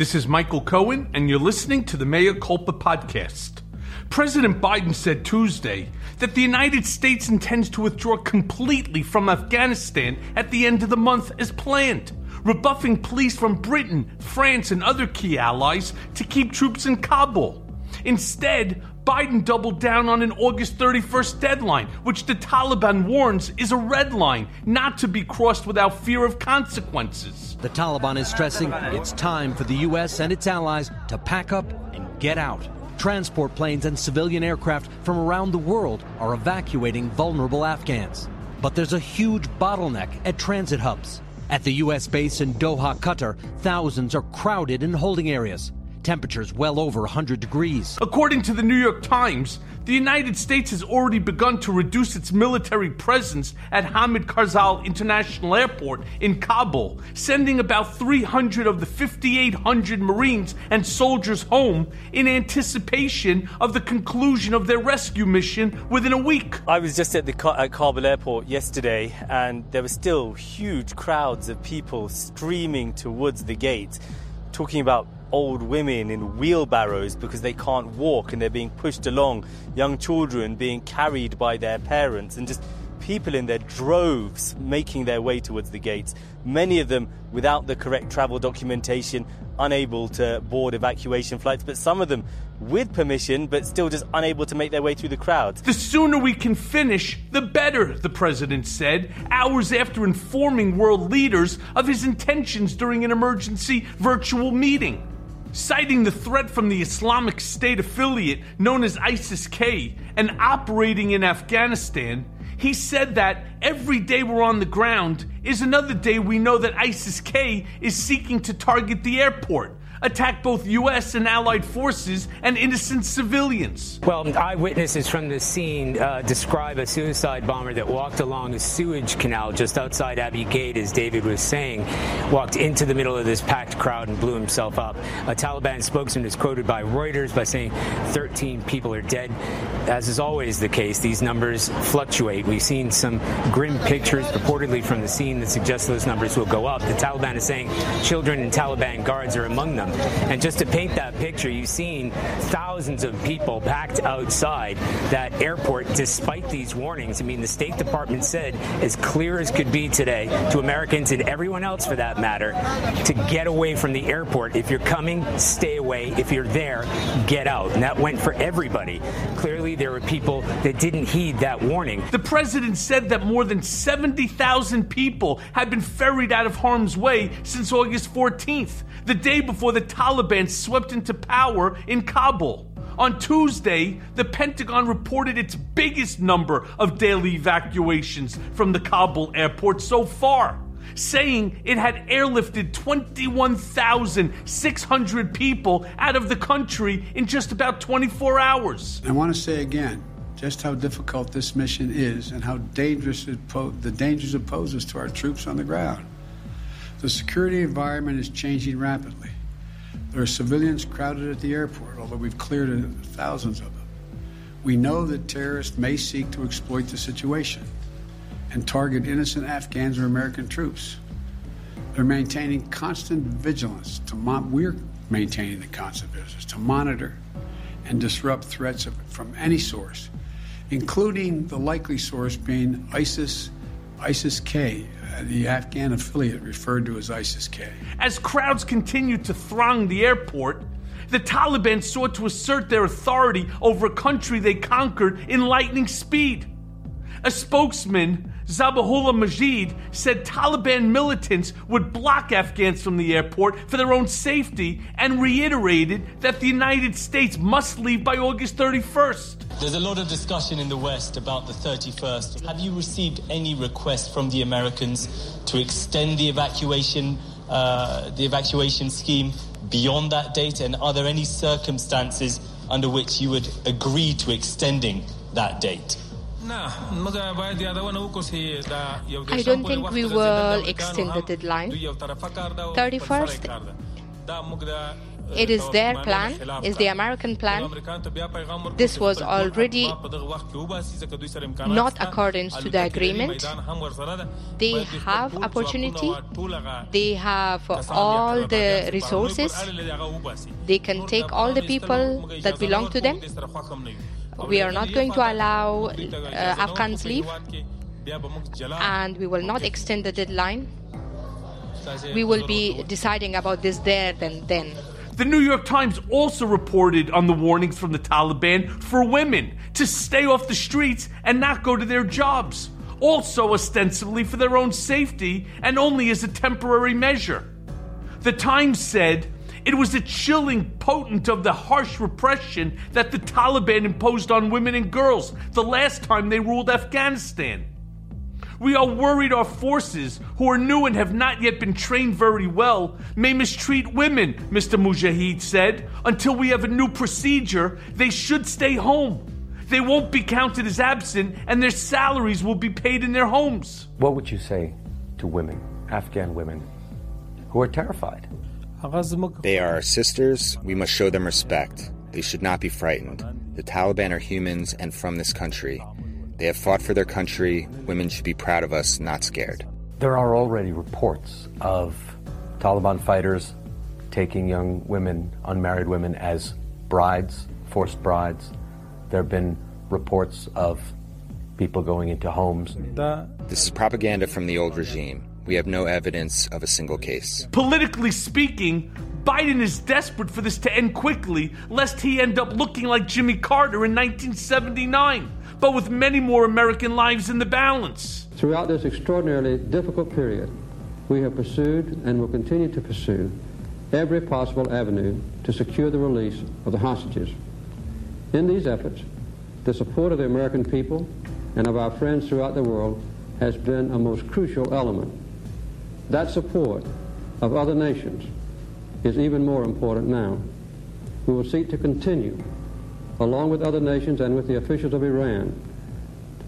This is Michael Cohen, and you're listening to the Mea Culpa podcast. President Biden said Tuesday that the United States intends to withdraw completely from Afghanistan at the end of the month as planned, rebuffing pleas from Britain, France, and other key allies to keep troops in Kabul. Instead, Biden doubled down on an August 31st deadline, which the Taliban warns is a red line not to be crossed without fear of consequences. The Taliban is stressing it's time for the U.S. and its allies to pack up and get out. Transport planes and civilian aircraft from around the world are evacuating vulnerable Afghans. But there's a huge bottleneck at transit hubs. At the U.S. base in Doha, Qatar, thousands are crowded in holding areas temperatures well over 100 degrees. According to the New York Times, the United States has already begun to reduce its military presence at Hamid Karzai International Airport in Kabul, sending about 300 of the 5,800 Marines and soldiers home in anticipation of the conclusion of their rescue mission within a week. I was just at the at Kabul airport yesterday, and there were still huge crowds of people streaming towards the gate, talking about old women in wheelbarrows because they can't walk and they're being pushed along, young children being carried by their parents, and just people in their droves making their way towards the gates. Many of them without the correct travel documentation, unable to board evacuation flights, but some of them with permission, but still just unable to make their way through the crowd. The sooner we can finish, the better, the president said, hours after informing world leaders of his intentions during an emergency virtual meeting. Citing the threat from the Islamic State affiliate known as ISIS K and operating in Afghanistan, he said that every day we're on the ground is another day we know that ISIS K is seeking to target the airport attacked both U.S. and allied forces and innocent civilians. Well, eyewitnesses from the scene uh, describe a suicide bomber that walked along a sewage canal just outside Abbey Gate, as David was saying, walked into the middle of this packed crowd and blew himself up. A Taliban spokesman is quoted by Reuters by saying 13 people are dead. As is always the case, these numbers fluctuate. We've seen some grim pictures purportedly from the scene that suggest those numbers will go up. The Taliban is saying children and Taliban guards are among them. And just to paint that picture, you've seen thousands of people packed outside that airport despite these warnings. I mean, the State Department said, as clear as could be today, to Americans and everyone else for that matter, to get away from the airport. If you're coming, stay away. If you're there, get out. And that went for everybody. Clearly, there were people that didn't heed that warning. The president said that more than 70,000 people had been ferried out of harm's way since August 14th, the day before the Taliban swept into power in Kabul. On Tuesday, the Pentagon reported its biggest number of daily evacuations from the Kabul airport so far, saying it had airlifted 21,600 people out of the country in just about 24 hours. I want to say again just how difficult this mission is and how dangerous po- the dangers it poses to our troops on the ground. The security environment is changing rapidly. There are civilians crowded at the airport, although we've cleared thousands of them. We know that terrorists may seek to exploit the situation and target innocent Afghans or American troops. They're maintaining constant vigilance to mon- we're maintaining the constant vigilance to monitor and disrupt threats of, from any source, including the likely source being ISIS, ISIS K, the Afghan affiliate referred to as ISIS K. As crowds continued to throng the airport, the Taliban sought to assert their authority over a country they conquered in lightning speed. A spokesman, Zabihullah Mujahid, said Taliban militants would block Afghans from the airport for their own safety and reiterated that the United States must leave by August 31st. There's a lot of discussion in the West about the 31st. Have you received any request from the Americans to extend the evacuation, uh, the evacuation scheme beyond that date? And are there any circumstances under which you would agree to extending that date? I don't think we will extend the deadline. 31st it is their plan, is the American plan. This was already not according to the agreement. They have opportunity, they have all the resources, they can take all the people that belong to them. We are not going to allow uh, Afghans leave, and we will not extend the deadline. We will be deciding about this there then then. The New York Times also reported on the warnings from the Taliban for women to stay off the streets and not go to their jobs, also ostensibly for their own safety and only as a temporary measure. The Times said it was the chilling potent of the harsh repression that the Taliban imposed on women and girls the last time they ruled Afghanistan. We are worried our forces, who are new and have not yet been trained very well, may mistreat women, Mr. Mujahid said. Until we have a new procedure, they should stay home. They won't be counted as absent, and their salaries will be paid in their homes. What would you say to women, Afghan women, who are terrified? They are our sisters. We must show them respect. They should not be frightened. The Taliban are humans and from this country. They have fought for their country. Women should be proud of us, not scared. There are already reports of Taliban fighters taking young women, unmarried women, as brides, forced brides. There have been reports of people going into homes. This is propaganda from the old regime. We have no evidence of a single case. Politically speaking, Biden is desperate for this to end quickly, lest he end up looking like Jimmy Carter in 1979 but with many more American lives in the balance. Throughout this extraordinarily difficult period, we have pursued and will continue to pursue every possible avenue to secure the release of the hostages. In these efforts, the support of the American people and of our friends throughout the world has been a most crucial element. That support of other nations is even more important now. We will seek to continue along with other nations and with the officials of Iran,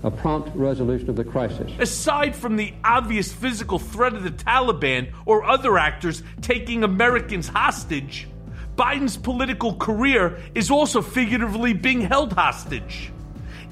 a prompt resolution of the crisis. Aside from the obvious physical threat of the Taliban or other actors taking Americans hostage, Biden's political career is also figuratively being held hostage.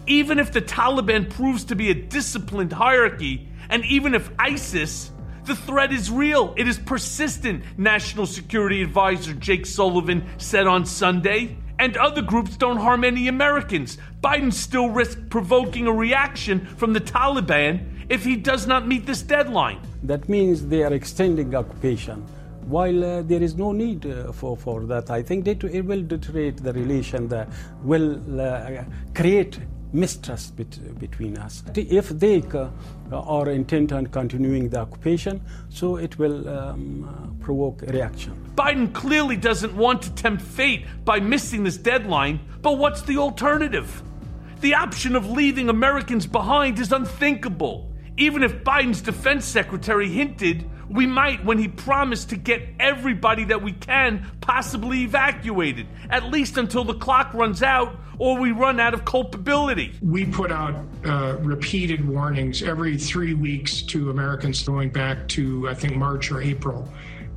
Even if the Taliban proves to be a disciplined hierarchy, and even if ISIS, the threat is real. It is persistent, National Security Advisor Jake Sullivan said on Sunday and other groups don't harm any Americans. Biden still risks provoking a reaction from the Taliban if he does not meet this deadline. That means they are extending occupation. While uh, there is no need uh, for, for that, I think it will deteriorate the relation, that will uh, create mistrust bet- between us. If they uh, are intent on continuing the occupation, so it will um, uh, provoke a reaction. Biden clearly doesn't want to tempt fate by missing this deadline, but what's the alternative? The option of leaving Americans behind is unthinkable. Even if Biden's defense secretary hinted we might when he promised to get everybody that we can possibly evacuated, at least until the clock runs out or we run out of culpability. We put out uh, repeated warnings every three weeks to Americans going back to, I think, March or April.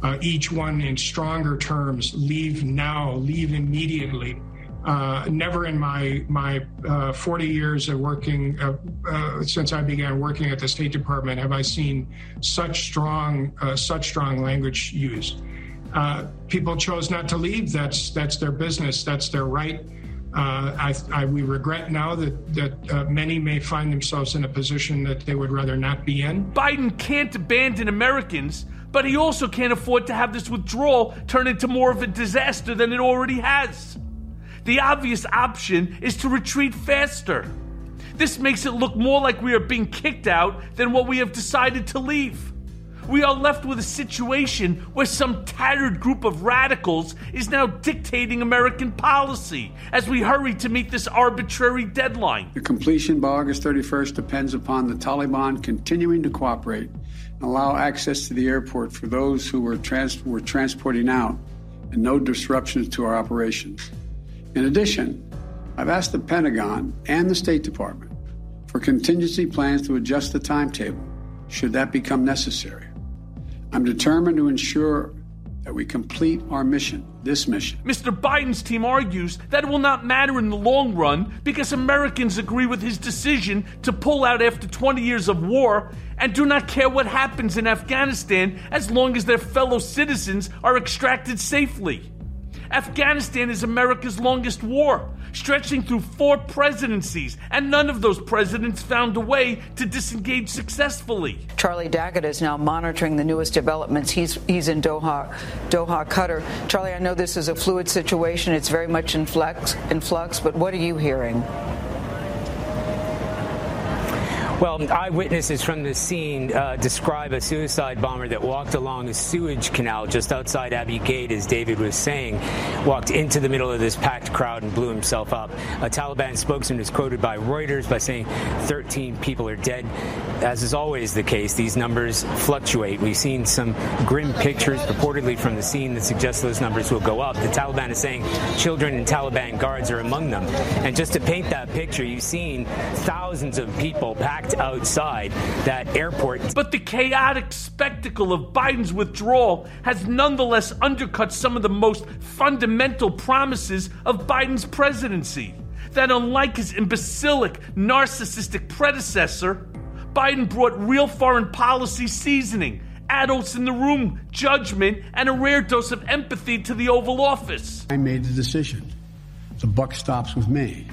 Uh, each one in stronger terms leave now, leave immediately. Uh, never in my my uh, 40 years of working uh, uh, since I began working at the State Department have I seen such strong uh, such strong language used. Uh, people chose not to leave. That's that's their business. That's their right. I, I, we regret now that that many may find themselves in a position that they would rather not be in. Biden can't abandon Americans but he also can't afford to have this withdrawal turn into more of a disaster than it already has. The obvious option is to retreat faster. This makes it look more like we are being kicked out than what we have decided to leave. We are left with a situation where some tattered group of radicals is now dictating American policy as we hurry to meet this arbitrary deadline. The completion by August 31st depends upon the Taliban continuing to cooperate and allow access to the airport for those who were, trans- were transporting out and no disruptions to our operations. In addition, I've asked the Pentagon and the State Department for contingency plans to adjust the timetable should that become necessary. I'm determined to ensure that we complete our mission, this mission. Mr. Biden's team argues that it will not matter in the long run because Americans agree with his decision to pull out after 20 years of war and do not care what happens in Afghanistan as long as their fellow citizens are extracted safely. Afghanistan is America's longest war, stretching through four presidencies, and none of those presidents found a way to disengage successfully. Charlie D'Agata is now monitoring the newest developments. He's he's in Doha, Doha, Qatar. Charlie, I know this is a fluid situation. It's very much in flux, in flux. But what are you hearing? Well, eyewitnesses from the scene uh, describe a suicide bomber that walked along a sewage canal just outside Abbey Gate, as David was saying, walked into the middle of this packed crowd and blew himself up. A Taliban spokesman is quoted by Reuters by saying 13 people are dead. As is always the case, these numbers fluctuate. We've seen some grim pictures purportedly from the scene that suggest those numbers will go up. The Taliban is saying children and Taliban guards are among them. And just to paint that picture, you've seen thousands of people packed outside that airport. But the chaotic spectacle of Biden's withdrawal has nonetheless undercut some of the most fundamental promises of Biden's presidency. That unlike his imbecilic, narcissistic predecessor, Biden brought real foreign policy seasoning, adults in the room, judgment, and a rare dose of empathy to the Oval Office. I made the decision. The buck stops with me.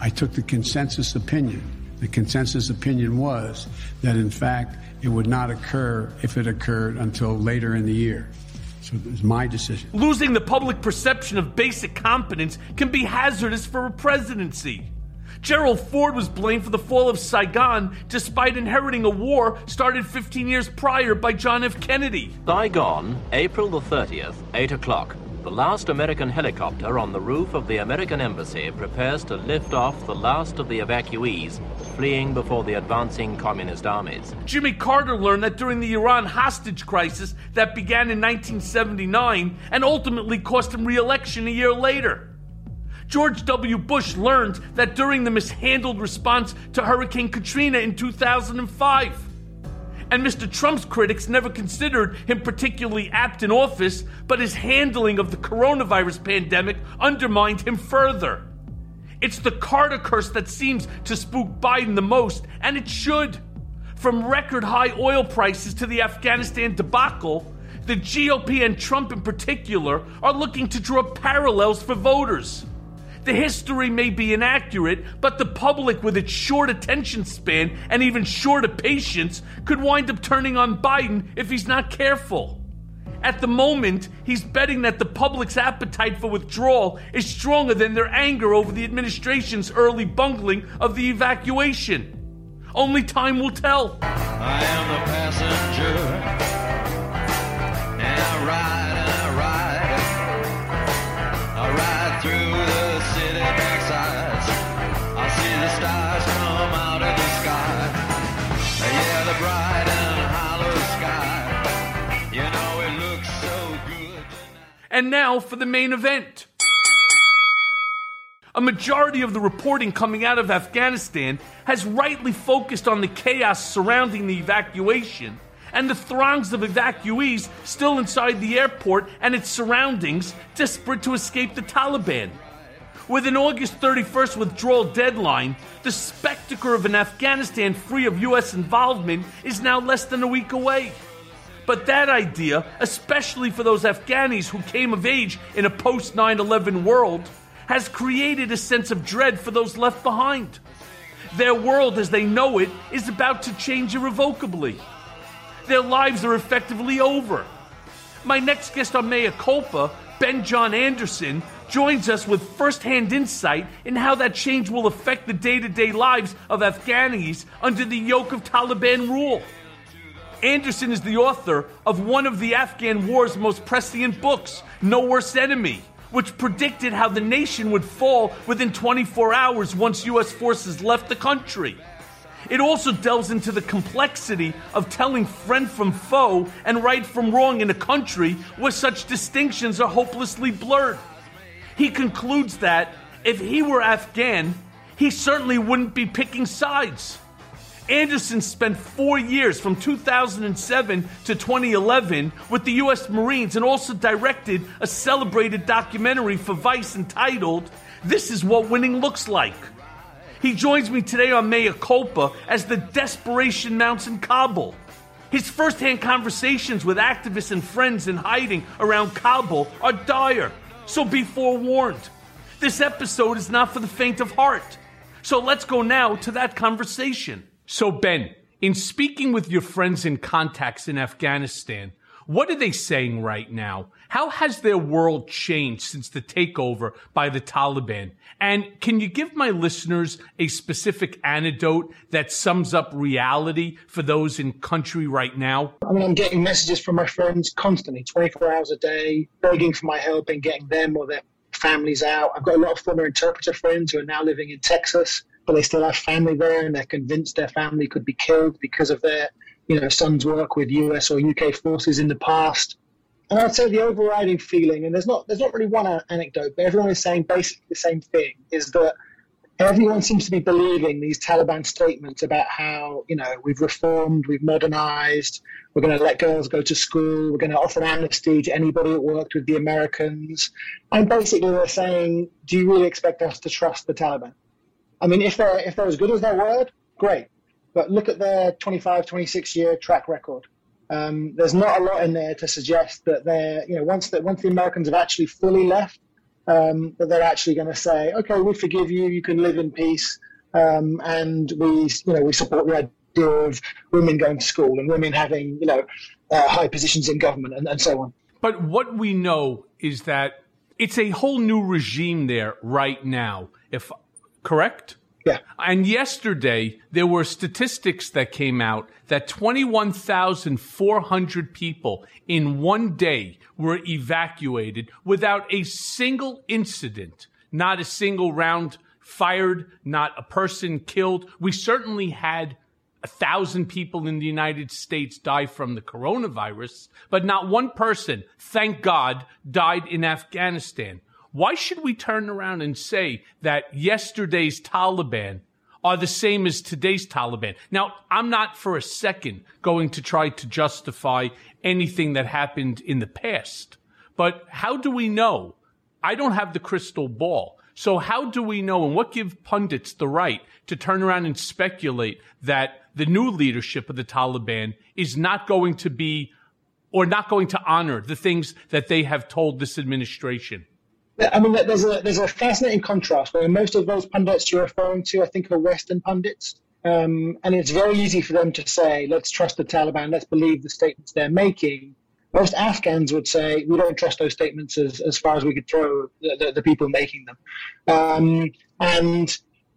I took the consensus opinion the consensus opinion was that, in fact, it would not occur if it occurred until later in the year. So it was my decision. Losing the public perception of basic competence can be hazardous for a presidency. Gerald Ford was blamed for the fall of Saigon despite inheriting a war started 15 years prior by John F. Kennedy. Saigon, April the 30th, 8 o'clock. The last American helicopter on the roof of the American embassy prepares to lift off the last of the evacuees fleeing before the advancing communist armies. Jimmy Carter learned that during the Iran hostage crisis that began in 1979 and ultimately cost him re election a year later. George W. Bush learned that during the mishandled response to Hurricane Katrina in 2005 and Mr. Trump's critics never considered him particularly apt in office, but his handling of the coronavirus pandemic undermined him further. It's the Carter curse that seems to spook Biden the most, and it should. From record high oil prices to the Afghanistan debacle, the GOP and Trump in particular are looking to draw parallels for voters. The history may be inaccurate, but the public, with its short attention span and even shorter patience, could wind up turning on Biden if he's not careful. At the moment, he's betting that the public's appetite for withdrawal is stronger than their anger over the administration's early bungling of the evacuation. Only time will tell. And now for the main event. A majority of the reporting coming out of Afghanistan has rightly focused on the chaos surrounding the evacuation and the throngs of evacuees still inside the airport and its surroundings, desperate to escape the Taliban. With an August 31st withdrawal deadline, the spectacle of an Afghanistan free of U.S. involvement is now less than a week away. But that idea, especially for those Afghanis who came of age in a post 9 11 world, has created a sense of dread for those left behind. Their world as they know it is about to change irrevocably. Their lives are effectively over. My next guest on Mea Culpa, Ben John Anderson, joins us with firsthand insight in how that change will affect the day to day lives of Afghanis under the yoke of Taliban rule. Anderson is the author of one of the Afghan war's most prescient books, No Worse Enemy, which predicted how the nation would fall within 24 hours once U.S. forces left the country. It also delves into the complexity of telling friend from foe and right from wrong in a country where such distinctions are hopelessly blurred. He concludes that if he were Afghan, he certainly wouldn't be picking sides. Anderson spent four years from 2007 to 2011 with the U.S. Marines and also directed a celebrated documentary for Vice entitled, This is What Winning Looks Like. He joins me today on Mea Culpa as the desperation mounts in Kabul. His firsthand conversations with activists and friends in hiding around Kabul are dire, so be forewarned. This episode is not for the faint of heart. So let's go now to that conversation. So, Ben, in speaking with your friends and contacts in Afghanistan, what are they saying right now? How has their world changed since the takeover by the Taliban? And can you give my listeners a specific anecdote that sums up reality for those in country right now? I mean, I'm getting messages from my friends constantly, 24 hours a day, begging for my help in getting them or their families out. I've got a lot of former interpreter friends who are now living in Texas but they still have family there and they're convinced their family could be killed because of their, you know, son's work with US or UK forces in the past. And I'd say the overriding feeling, and there's not there's not really one anecdote, but everyone is saying basically the same thing, is that everyone seems to be believing these Taliban statements about how, you know, we've reformed, we've modernized, we're going to let girls go to school, we're going to offer amnesty to anybody that worked with the Americans. And basically they're saying, do you really expect us to trust the Taliban? I mean, if they're if they're as good as their word, great. But look at their 25, 26 year track record. Um, there's not a lot in there to suggest that they're, you know, once that once the Americans have actually fully left, um, that they're actually going to say, okay, we forgive you, you can live in peace, um, and we, you know, we support the idea of women going to school and women having, you know, uh, high positions in government and, and so on. But what we know is that it's a whole new regime there right now. If correct? Yeah. And yesterday, there were statistics that came out that 21,400 people in one day were evacuated without a single incident, not a single round fired, not a person killed. We certainly had a thousand people in the United States die from the coronavirus, but not one person, thank God, died in Afghanistan. Why should we turn around and say that yesterday's Taliban are the same as today's Taliban? Now, I'm not for a second going to try to justify anything that happened in the past, but how do we know? I don't have the crystal ball. So how do we know and what give pundits the right to turn around and speculate that the new leadership of the Taliban is not going to be or not going to honor the things that they have told this administration? I mean, there's a there's a fascinating contrast where most of those pundits you're referring to, I think, are Western pundits, um, and it's very easy for them to say, "Let's trust the Taliban. Let's believe the statements they're making." Most Afghans would say, "We don't trust those statements as, as far as we could throw the, the, the people making them," um, and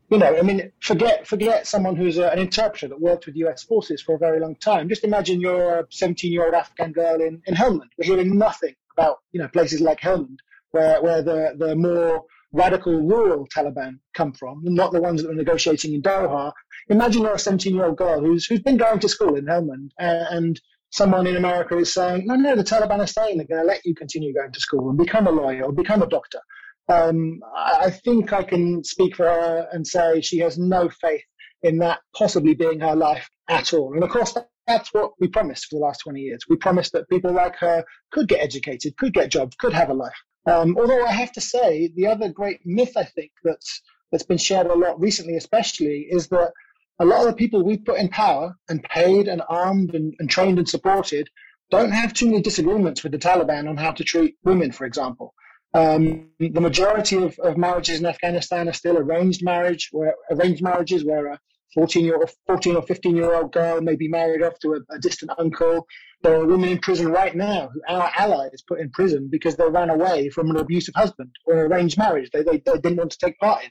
you know, I mean, forget forget someone who's a, an interpreter that worked with U.S. forces for a very long time. Just imagine you're a 17 year old Afghan girl in, in Helmand. We're hearing nothing about you know places like Helmand where, where the, the more radical rural Taliban come from, not the ones that are negotiating in Doha. Imagine you're a 17 year old girl who's, who's been going to school in Helmand and, and someone in America is saying, no, no, the Taliban are saying they're going to let you continue going to school and become a lawyer or become a doctor. Um, I think I can speak for her and say she has no faith in that possibly being her life at all. And of course, that's what we promised for the last 20 years. We promised that people like her could get educated, could get jobs, could have a life. Um, although I have to say, the other great myth I think that's that's been shared a lot recently, especially, is that a lot of the people we've put in power and paid and armed and, and trained and supported don't have too many disagreements with the Taliban on how to treat women, for example. Um, the majority of, of, marriages in Afghanistan are still arranged marriage, where arranged marriages where a 14 year 14 or 15 year old girl may be married off to a, a distant uncle there are women in prison right now who our ally allies put in prison because they ran away from an abusive husband or an arranged marriage they, they, they didn't want to take part in.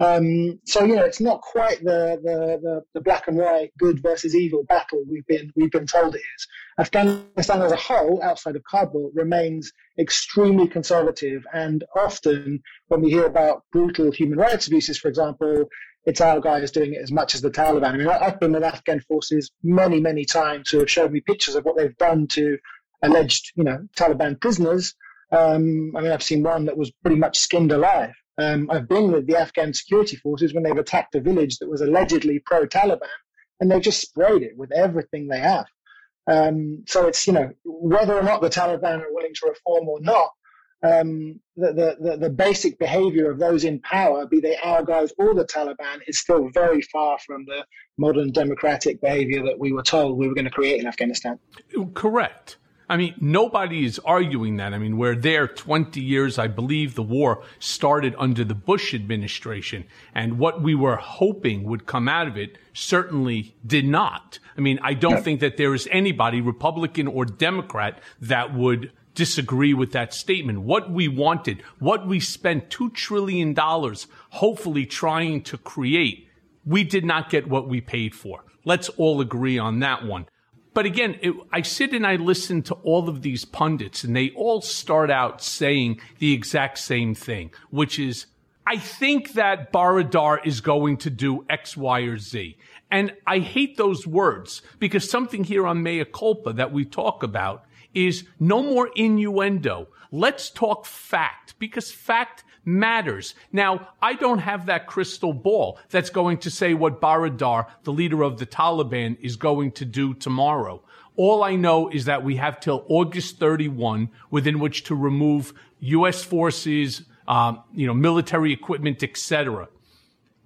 Um, so you know, it's not quite the, the, the, the, black and white, good versus evil battle we've been we've been told it is. Afghanistan as a whole, outside of Kabul, remains extremely conservative, and often when we hear about brutal human rights abuses, for example, it's our guys doing it as much as the Taliban. I mean, I've been with Afghan forces many, many times who have shown me pictures of what they've done to alleged, you know, Taliban prisoners. Um, I mean, I've seen one that was pretty much skinned alive. Um, I've been with the Afghan security forces when they've attacked a village that was allegedly pro-Taliban, and they've just sprayed it with everything they have. Um, so it's you know whether or not the Taliban are willing to reform or not, um, the, the, the basic behavior of those in power, be they our guys or the Taliban, is still very far from the modern democratic behavior that we were told we were going to create in Afghanistan. Correct. I mean, nobody is arguing that. I mean, we're there 20 years. I believe the war started under the Bush administration. And what we were hoping would come out of it certainly did not. I mean, I don't think that there is anybody, Republican or Democrat, that would disagree with that statement. What we wanted, what we spent $2 trillion hopefully trying to create, we did not get what we paid for. Let's all agree on that one. But again, it, I sit and I listen to all of these pundits, and they all start out saying the exact same thing, which is, I think that Baradar is going to do X, Y, or Z. And I hate those words because something here on Mea Culpa that we talk about is no more innuendo. Let's talk fact because fact matters. Now, I don't have that crystal ball that's going to say what Baradar, the leader of the Taliban, is going to do tomorrow. All I know is that we have till August 31 within which to remove U.S. forces, um, you know, military equipment, etc.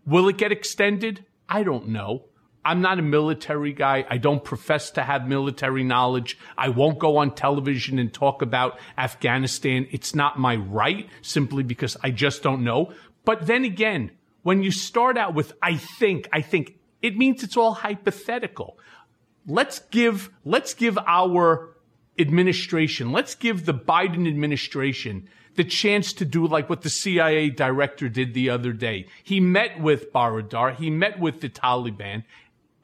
Will it get extended? I don't know. I'm not a military guy. I don't profess to have military knowledge. I won't go on television and talk about Afghanistan. It's not my right simply because I just don't know. But then again, when you start out with, I think, I think, it means it's all hypothetical. Let's give, let's give our administration, let's give the Biden administration the chance to do like what the CIA director did the other day. He met with Baradar. He met with the Taliban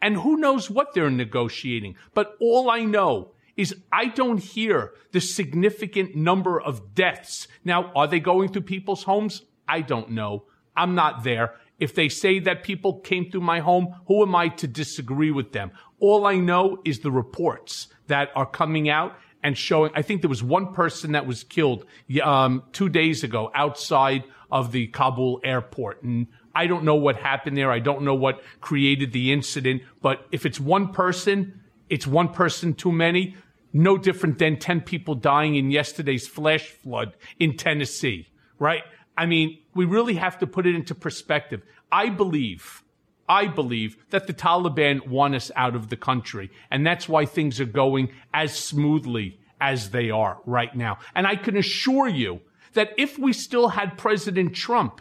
and who knows what they're negotiating. But all I know is I don't hear the significant number of deaths. Now, are they going through people's homes? I don't know. I'm not there. If they say that people came through my home, who am I to disagree with them? All I know is the reports that are coming out and showing. I think there was one person that was killed um, two days ago outside of the Kabul airport, and I don't know what happened there. I don't know what created the incident. But if it's one person, it's one person too many. No different than 10 people dying in yesterday's flash flood in Tennessee, right? I mean, we really have to put it into perspective. I believe, I believe that the Taliban want us out of the country. And that's why things are going as smoothly as they are right now. And I can assure you that if we still had President Trump,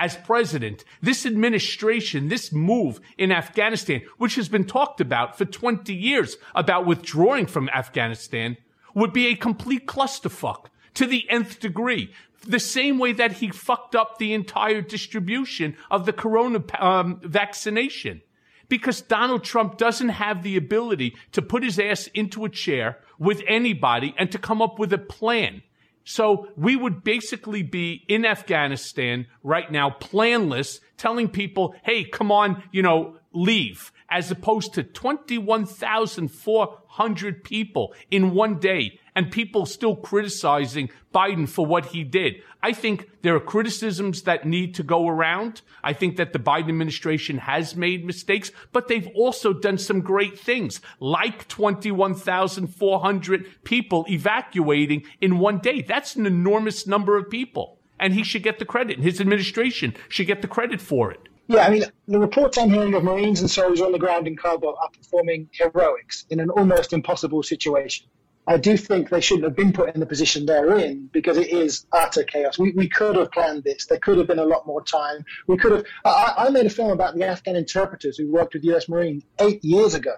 as president, this administration, this move in Afghanistan, which has been talked about for 20 years about withdrawing from Afghanistan, would be a complete clusterfuck to the nth degree. The same way that he fucked up the entire distribution of the corona um, vaccination. Because Donald Trump doesn't have the ability to put his ass into a chair with anybody and to come up with a plan so we would basically be in Afghanistan right now, planless, telling people, hey, come on, you know, leave, as opposed to 21,400 people in one day and people still criticizing Biden for what he did. I think there are criticisms that need to go around. I think that the Biden administration has made mistakes, but they've also done some great things, like 21,400 people evacuating in one day. That's an enormous number of people. And he should get the credit, and his administration should get the credit for it. Yeah, I mean, the reports I'm hearing of Marines and soldiers on the ground in Kabul are performing heroics in an almost impossible situation. I do think they shouldn't have been put in the position they're in because it is utter chaos. We, we could have planned this. There could have been a lot more time. We could have. I, I made a film about the Afghan interpreters who worked with US Marines eight years ago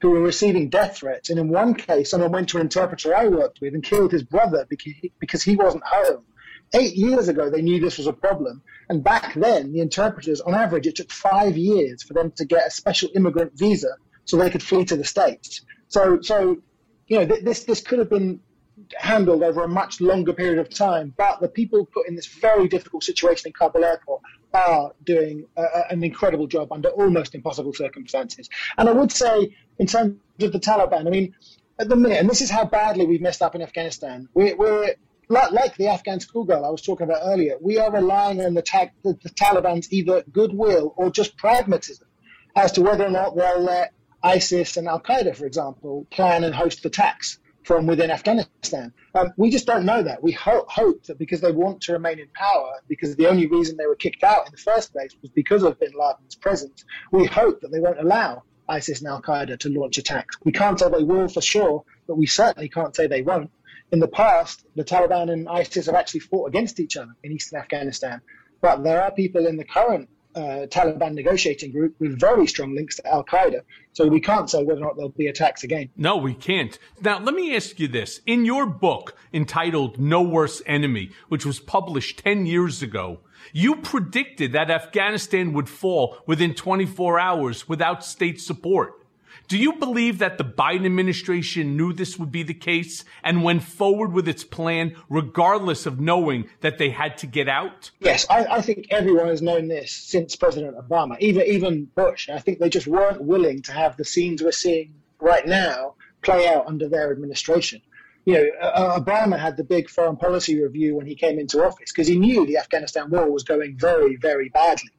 who were receiving death threats. And in one case, someone went to an interpreter I worked with and killed his brother because he, because he wasn't home. Eight years ago, they knew this was a problem. And back then, the interpreters, on average, it took five years for them to get a special immigrant visa so they could flee to the States. So, so you know, th- this this could have been handled over a much longer period of time. But the people put in this very difficult situation in Kabul airport are doing an incredible job under almost impossible circumstances. And I would say, in terms of the Taliban, I mean, at the minute, and this is how badly we've messed up in Afghanistan. We're, we're like, like, the Afghan schoolgirl I was talking about earlier. We are relying on the, the, the Taliban's either goodwill or just pragmatism as to whether or not they'll let ISIS and Al Qaeda, for example, plan and host attacks from within Afghanistan. Um, we just don't know that. We ho- hope that because they want to remain in power, because the only reason they were kicked out in the first place was because of bin Laden's presence, we hope that they won't allow ISIS and Al Qaeda to launch attacks. We can't say they will for sure, but we certainly can't say they won't. In the past, the Taliban and ISIS have actually fought against each other in eastern Afghanistan. But there are people in the current uh, Taliban negotiating group with very strong links to Al Qaeda. So we can't say whether or not there'll be attacks again. No, we can't. Now, let me ask you this. In your book entitled No Worse Enemy, which was published 10 years ago, you predicted that Afghanistan would fall within 24 hours without state support. Do you believe that the Biden administration knew this would be the case and went forward with its plan regardless of knowing that they had to get out? Yes, I, I, think everyone has known this since President Obama, even even Bush. I think they just weren't willing to have the scenes we're seeing right now play out under their administration. You know, uh, Obama had the big foreign policy review when he came into office because he knew the Afghanistan war was going very, very badly.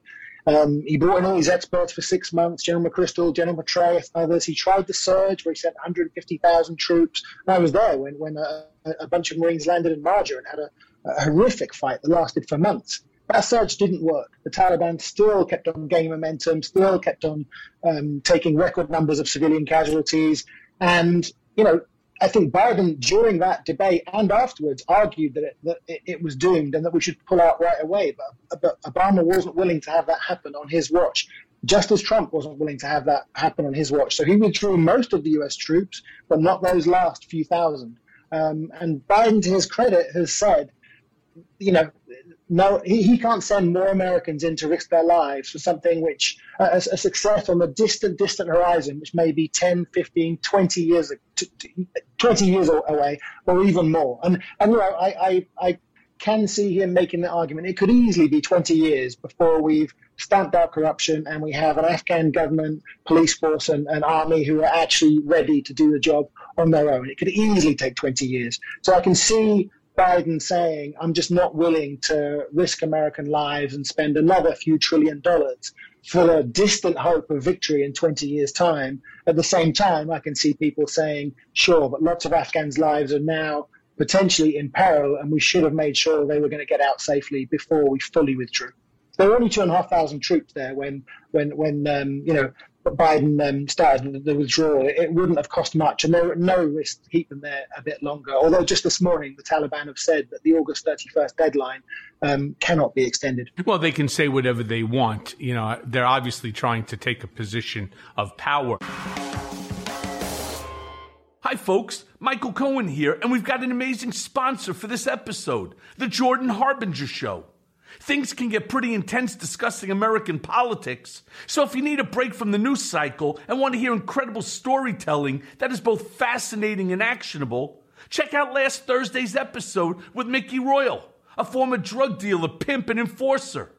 Um, he brought in all these experts for six months, General McChrystal, General Petraeus, others. He tried the surge where he sent 150,000 troops. And I was there when, when a, a bunch of Marines landed in Marja and had a, a horrific fight that lasted for months. That surge didn't work. The Taliban still kept on gaining momentum, still kept on um, taking record numbers of civilian casualties. And, you know, I think Biden, during that debate and afterwards, argued that it, that it, was doomed and that we should pull out right away. But, but Obama wasn't willing to have that happen on his watch, just as Trump wasn't willing to have that happen on his watch. So he withdrew most of the U.S. troops, but not those last few thousand. Um, and Biden, to his credit, has said, you know, no, he, he can't send more Americans in to risk their lives for something which, uh, a, a, success on the distant, distant horizon, which may be 10, 15, 20 years, 20 years away, or even more. And, and you know, I, I, I can see him making the argument. It could easily be 20 years before we've stamped out corruption and we have an Afghan government, police force, and, and army who are actually ready to do the job on their own. It could easily take 20 years. So I can see Biden saying, I'm just not willing to risk American lives and spend another few trillion dollars for the distant hope of victory in 20 years' time. At the same time, I can see people saying, sure, but lots of Afghans' lives are now potentially in peril, and we should have made sure they were going to get out safely before we fully withdrew. There were only two and a half thousand troops there when, when, when um, you know, Biden um, started the withdrawal, it wouldn't have cost much, and there were no risk to keep them there a bit longer. Although just this morning, the Taliban have said that the August 31st deadline um, cannot be extended. Well, they can say whatever they want. You know, they're obviously trying to take a position of power. Hi, folks. Michael Cohen here, and we've got an amazing sponsor for this episode The Jordan Harbinger Show. Things can get pretty intense discussing American politics. So if you need a break from the news cycle and want to hear incredible storytelling that is both fascinating and actionable, check out last Thursday's episode with Mickey Royal, a former drug dealer, pimp, and enforcer.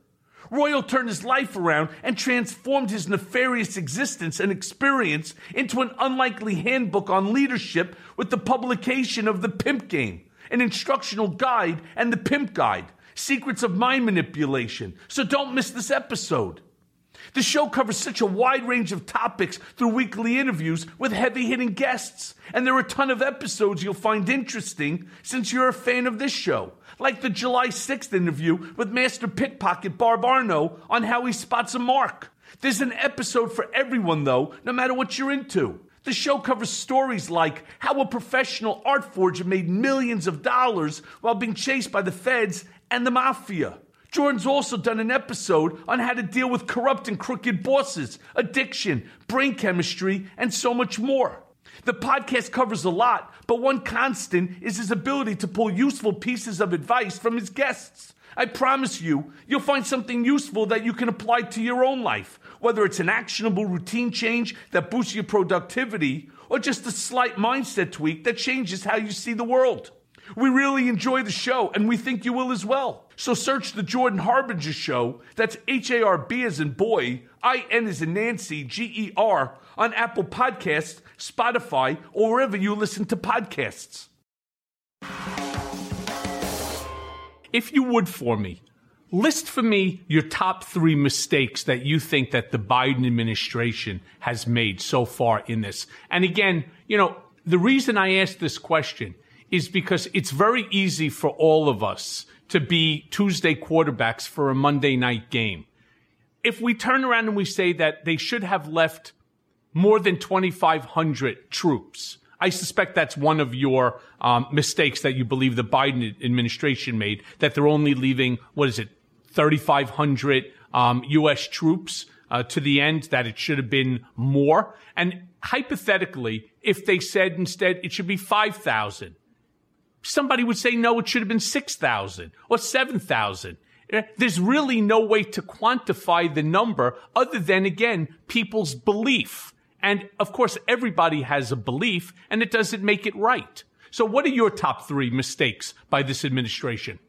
Royal turned his life around and transformed his nefarious existence and experience into an unlikely handbook on leadership with the publication of The Pimp Game, an instructional guide and the Pimp Guide secrets of mind manipulation. So don't miss this episode. The show covers such a wide range of topics through weekly interviews with heavy hitting guests. And there are a ton of episodes you'll find interesting since you're a fan of this show, like the July 6th interview with Master Pickpocket Bob Arno on how he spots a mark. There's an episode for everyone, though, no matter what you're into. The show covers stories like how a professional art forger made millions of dollars while being chased by the feds and the mafia. Jordan's also done an episode on how to deal with corrupt and crooked bosses, addiction, brain chemistry, and so much more. The podcast covers a lot, but one constant is his ability to pull useful pieces of advice from his guests. I promise you, you'll find something useful that you can apply to your own life, whether it's an actionable routine change that boosts your productivity or just a slight mindset tweak that changes how you see the world. We really enjoy the show, and we think you will as well. So search the Jordan Harbinger Show. That's H A R B as in boy, I N as in Nancy, G E R, on Apple Podcasts, Spotify, or wherever you listen to podcasts. If you would for me, list for me your top three mistakes that you think that the Biden administration has made so far in this. And again, you know, the reason I ask this question is because it's very easy for all of us to be Tuesday quarterbacks for a Monday night game. If we turn around and we say that they should have left more than 2,500 troops, I suspect that's one of your um, mistakes that you believe the Biden administration made, that they're only leaving, what is it, 3,500 um, U.S. troops uh, to the end, that it should have been more. And hypothetically, if they said instead it should be 5,000, somebody would say, no, it should have been 6,000 or 7,000. Eh, there's really no way to quantify the number other than, again, people's belief. And of course, everybody has a belief and it doesn't make it right. So what are your top three mistakes by this administration?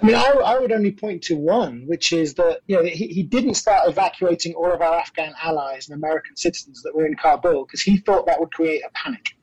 I mean, I, I, would only point to one, which is that you know he, he didn't start evacuating all of our Afghan allies and American citizens that were in Kabul because he thought that would create a panic.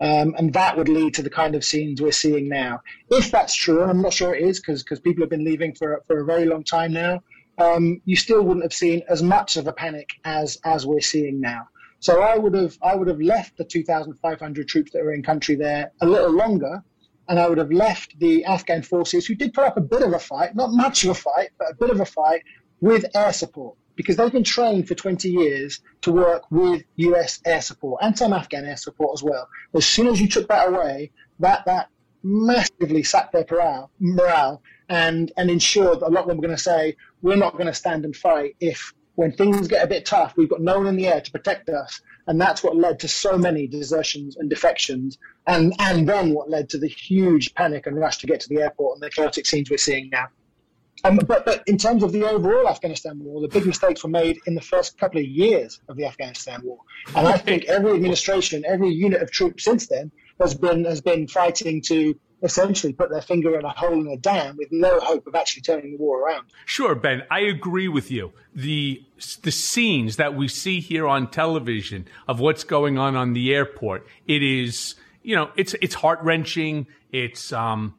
Um, and that would lead to the kind of scenes we're seeing now. If that's true, and I'm not sure it is because people have been leaving for, for a very long time now, um, you still wouldn't have seen as much of a panic as, as we're seeing now. So I would have I would have left the 2,500 troops that are in country there a little longer, and I would have left the Afghan forces who did put up a bit of a fight, not much of a fight, but a bit of a fight with air support because they've been trained for 20 years to work with US air support and some Afghan air support as well. As soon as you took that away, that, that massively sapped their morale, morale and, and ensured that a lot of them were going to say, we're not going to stand and fight if when things get a bit tough, we've got no one in the air to protect us. And that's what led to so many desertions and defections. And, and then what led to the huge panic and rush to get to the airport and the chaotic scenes we're seeing now. Um, but, but in terms of the overall Afghanistan war, the big mistakes were made in the first couple of years of the Afghanistan war. And I think every administration, every unit of troops since then has been has been fighting to essentially put their finger in a hole in a dam with no hope of actually turning the war around. Sure, Ben, I agree with you. The the scenes that we see here on television of what's going on on the airport, it is, you know, it's it's heart-wrenching, it's um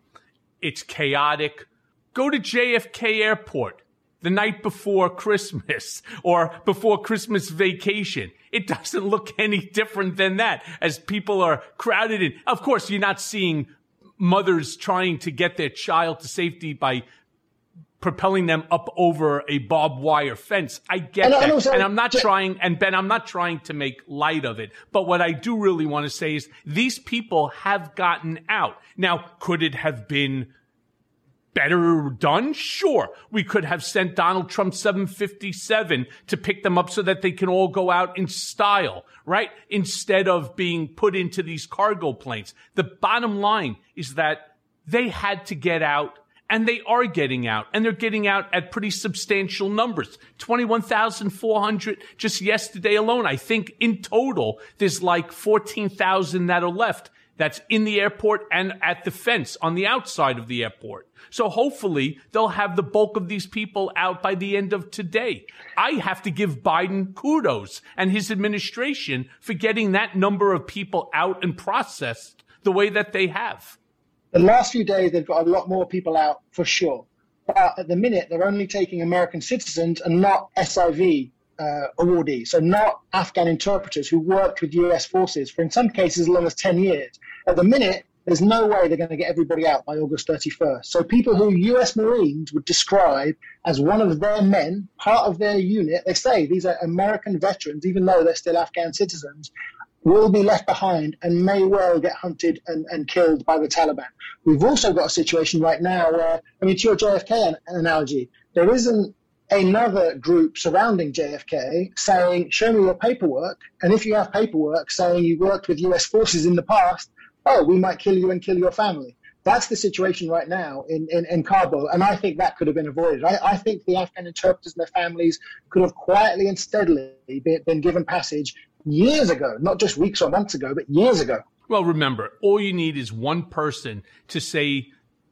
it's chaotic Go to JFK Airport the night before Christmas or before Christmas vacation. It doesn't look any different than that as people are crowded in. Of course, you're not seeing mothers trying to get their child to safety by propelling them up over a barbed wire fence. I get and that. and I'm not trying, and Ben, I'm not trying to make light of it. But what I do really want to say is these people have gotten out. Now, could it have been better done? Sure. We could have sent Donald Trump 757 to pick them up so that they can all go out in style, right? Instead of being put into these cargo planes. The bottom line is that they had to get out and they are getting out and they're getting out at pretty substantial numbers. 21,400 just yesterday alone. I think in total, there's like 14,000 that are left that's in the airport and at the fence on the outside of the airport. So hopefully they'll have the bulk of these people out by the end of today. I have to give Biden kudos and his administration for getting that number of people out and processed the way that they have. The last few days, they've got a lot more people out for sure. But at the minute, they're only taking American citizens and not SIV uh, awardees, so not Afghan interpreters who worked with US forces for, in some cases, as long as 10 years. At the minute, there's no way they're going to get everybody out by August 31st. So people who US Marines would describe as one of their men, part of their unit, they say these are American veterans, even though they're still Afghan citizens, will be left behind and may well get hunted and, and killed by the Taliban. We've also got a situation right now where, I mean, to your JFK analogy, there isn't another group surrounding JFK saying, show me your paperwork. And if you have paperwork saying you worked with US forces in the past, oh, we might kill you and kill your family. That's the situation right now in, in, in Kabul, and I think that could have been avoided. I, I think the Afghan interpreters and their families could have quietly and steadily been, been given passage years ago, not just weeks or months ago, but years ago. Well, remember, all you need is one person to say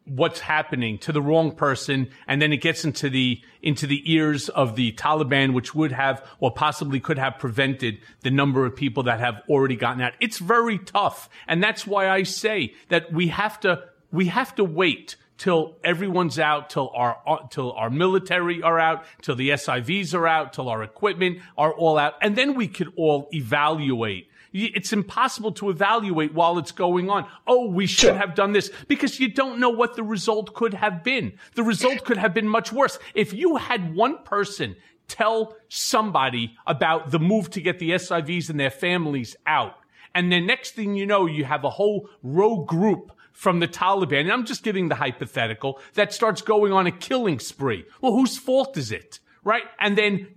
what's happening to the wrong person and then it gets into the into the ears of the Taliban which would have or possibly could have prevented the number of people that have already gotten out it's very tough and that's why I say that we have to we have to wait till everyone's out, till our uh, till our military are out, till the SIVs are out, till our equipment are all out, and then we could all evaluate. It's impossible to evaluate while it's going on. Oh, we should sure. have done this because you don't know what the result could have been. The result could have been much worse. If you had one person tell somebody about the move to get the SIVs and their families out, and the next thing you know, you have a whole rogue group from the Taliban, and I'm just giving the hypothetical, that starts going on a killing spree. Well, whose fault is it? Right? And then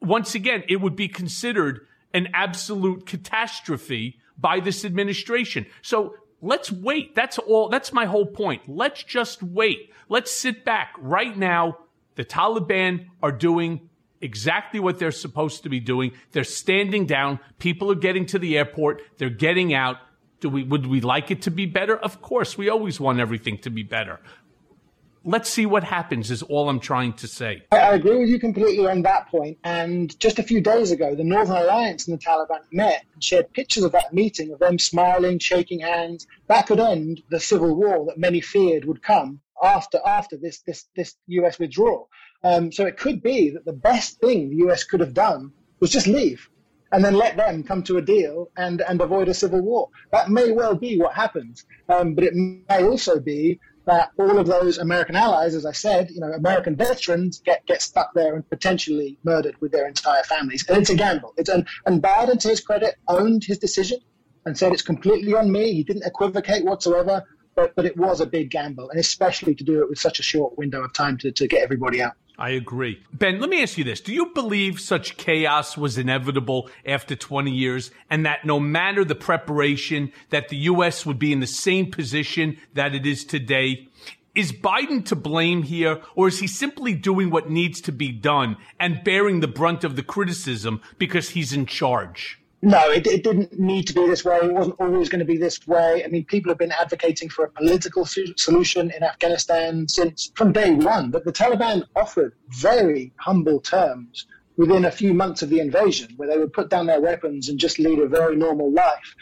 once again, it would be considered an absolute catastrophe by this administration. So let's wait. That's all. That's my whole point. Let's just wait. Let's sit back right now. The Taliban are doing exactly what they're supposed to be doing. They're standing down. People are getting to the airport. They're getting out. Do we, would we like it to be better? Of course, we always want everything to be better. Let's see what happens, is all I'm trying to say. I agree with you completely on that point. And just a few days ago, the Northern Alliance and the Taliban met and shared pictures of that meeting of them smiling, shaking hands. That could end the civil war that many feared would come after after this this this US withdrawal. Um, so it could be that the best thing the US could have done was just leave and then let them come to a deal and, and avoid a civil war. That may well be what happens, um, but it may also be that all of those American allies, as I said, you know, American veterans get, get stuck there and potentially murdered with their entire families. And it's a gamble. It's an, and Biden, to his credit, owned his decision and said it's completely on me. He didn't equivocate whatsoever, but, but it was a big gamble, and especially to do it with such a short window of time to, to get everybody out. I agree. Ben, let me ask you this. Do you believe such chaos was inevitable after 20 years and that no matter the preparation that the U.S. would be in the same position that it is today? Is Biden to blame here or is he simply doing what needs to be done and bearing the brunt of the criticism because he's in charge? No, it, it, didn't need to be this way. It wasn't always going to be this way. I mean, people have been advocating for a political solution in Afghanistan since from day one. But the Taliban offered very humble terms within a few months of the invasion, where they would put down their weapons and just lead a very normal life.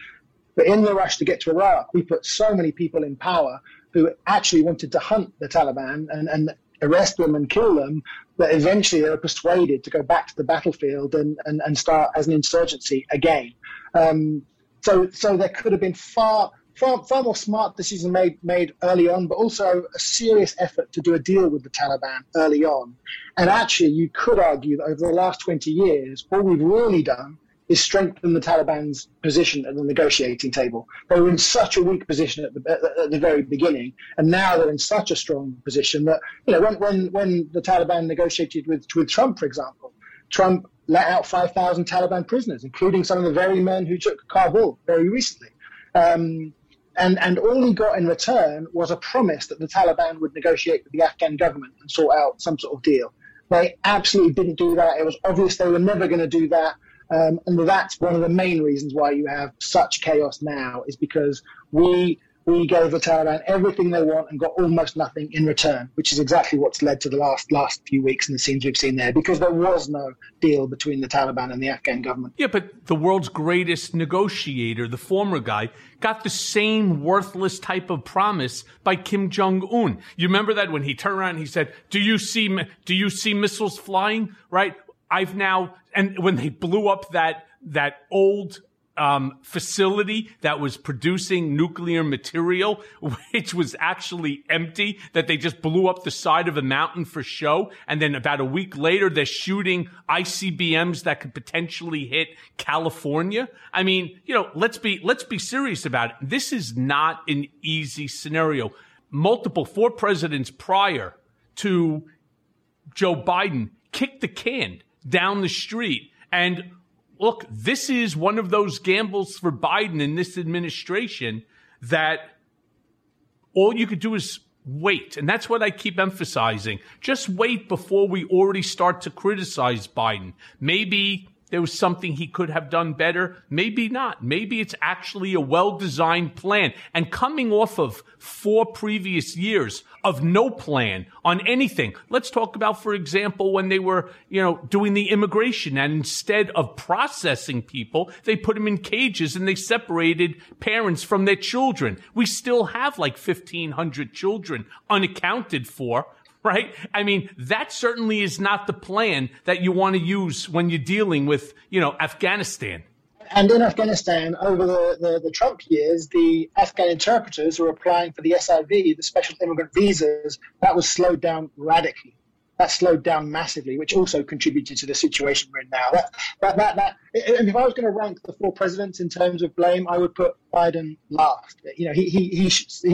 But in the rush to get to Iraq, we put so many people in power who actually wanted to hunt the Taliban and, and arrest them and kill them, that eventually they were persuaded to go back to the battlefield and, and, and start as an insurgency again. Um, so, so there could have been far, far, far more smart decisions made, made early on, but also a serious effort to do a deal with the Taliban early on. And actually, you could argue that over the last 20 years, all we've really done is strengthen the Taliban's position at the negotiating table. They were in such a weak position at the, at the very beginning, and now they're in such a strong position that you know when when, when the Taliban negotiated with with Trump, for example, Trump let out 5,000 Taliban prisoners, including some of the very men who took Kabul very recently. Um, and, and all he got in return was a promise that the Taliban would negotiate with the Afghan government and sort out some sort of deal. They absolutely didn't do that. It was obvious they were never going to do that. Um, and that's one of the main reasons why you have such chaos now is because we we gave the Taliban everything they want and got almost nothing in return, which is exactly what's led to the last last few weeks and the scenes we've seen there, because there was no deal between the Taliban and the Afghan government. Yeah, but the world's greatest negotiator, the former guy, got the same worthless type of promise by Kim Jong Un. You remember that when he turned around he said, "Do you see do you see missiles flying?" Right? I've now, and when they blew up that, that old um, facility that was producing nuclear material, which was actually empty, that they just blew up the side of a mountain for show. And then about a week later, they're shooting ICBMs that could potentially hit California. I mean, you know, let's be, let's be serious about it. This is not an easy scenario. Multiple, four presidents prior to Joe Biden kicked the can down the street. And look, this is one of those gambles for Biden in this administration that all you could do is wait. And that's what I keep emphasizing. Just wait before we already start to criticize Biden. Maybe there was something he could have done better. Maybe not. Maybe it's actually a well designed plan. And coming off of four previous years of no plan on anything, let's talk about, for example, when they were, you know, doing the immigration and instead of processing people, they put them in cages and they separated parents from their children. We still have like 1500 children unaccounted for right? I mean, that certainly is not the plan that you want to use when you're dealing with, you know, Afghanistan. And in Afghanistan, over the, the, the, Trump years, the Afghan interpreters were applying for the SIV, the special immigrant visas, that was slowed down radically. That slowed down massively, which also contributed to the situation we're in now. That, that, that, that, and if I was going to rank the four presidents in terms of blame, I would put Biden last. You know, he, he, he,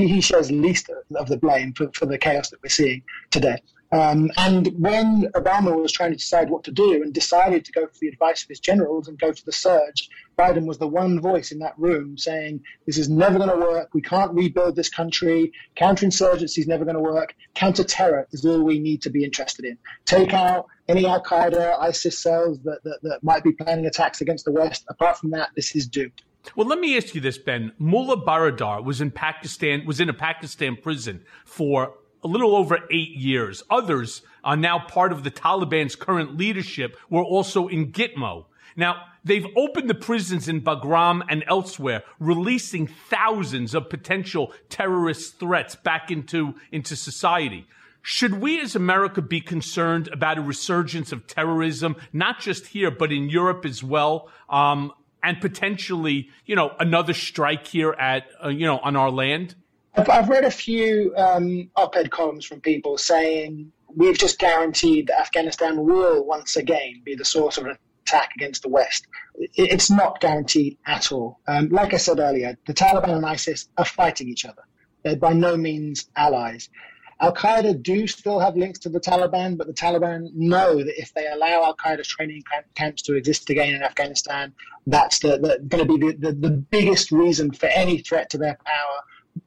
he shares least of the blame for, for the chaos that we're seeing today. Um, and when Obama was trying to decide what to do and decided to go for the advice of his generals and go for the surge, Biden was the one voice in that room saying, This is never going to work. We can't rebuild this country. Counterinsurgency is never going to work. Counterterror is all we need to be interested in. Take out any Al Qaeda, ISIS cells that, that, that might be planning attacks against the West. Apart from that, this is doomed. Well, let me ask you this, Ben. Mullah Baradar was in Pakistan, was in a Pakistan prison for a little over eight years. Others are now part of the Taliban's current leadership were also in Gitmo. Now, they've opened the prisons in Bagram and elsewhere, releasing thousands of potential terrorist threats back into, into society. Should we as America be concerned about a resurgence of terrorism, not just here, but in Europe as well? Um, and potentially, you know, another strike here at, uh, you know, on our land? I've, I've read a few um, op-ed columns from people saying we've just guaranteed that Afghanistan will once again be the source of an attack against the West. It's not guaranteed at all. Um, like I said earlier, the Taliban and ISIS are fighting each other. They're by no means allies. Al Qaeda do still have links to the Taliban, but the Taliban know that if they allow Al Qaeda training camps to exist again in Afghanistan, that's the, the, going to be the, the, the biggest reason for any threat to their power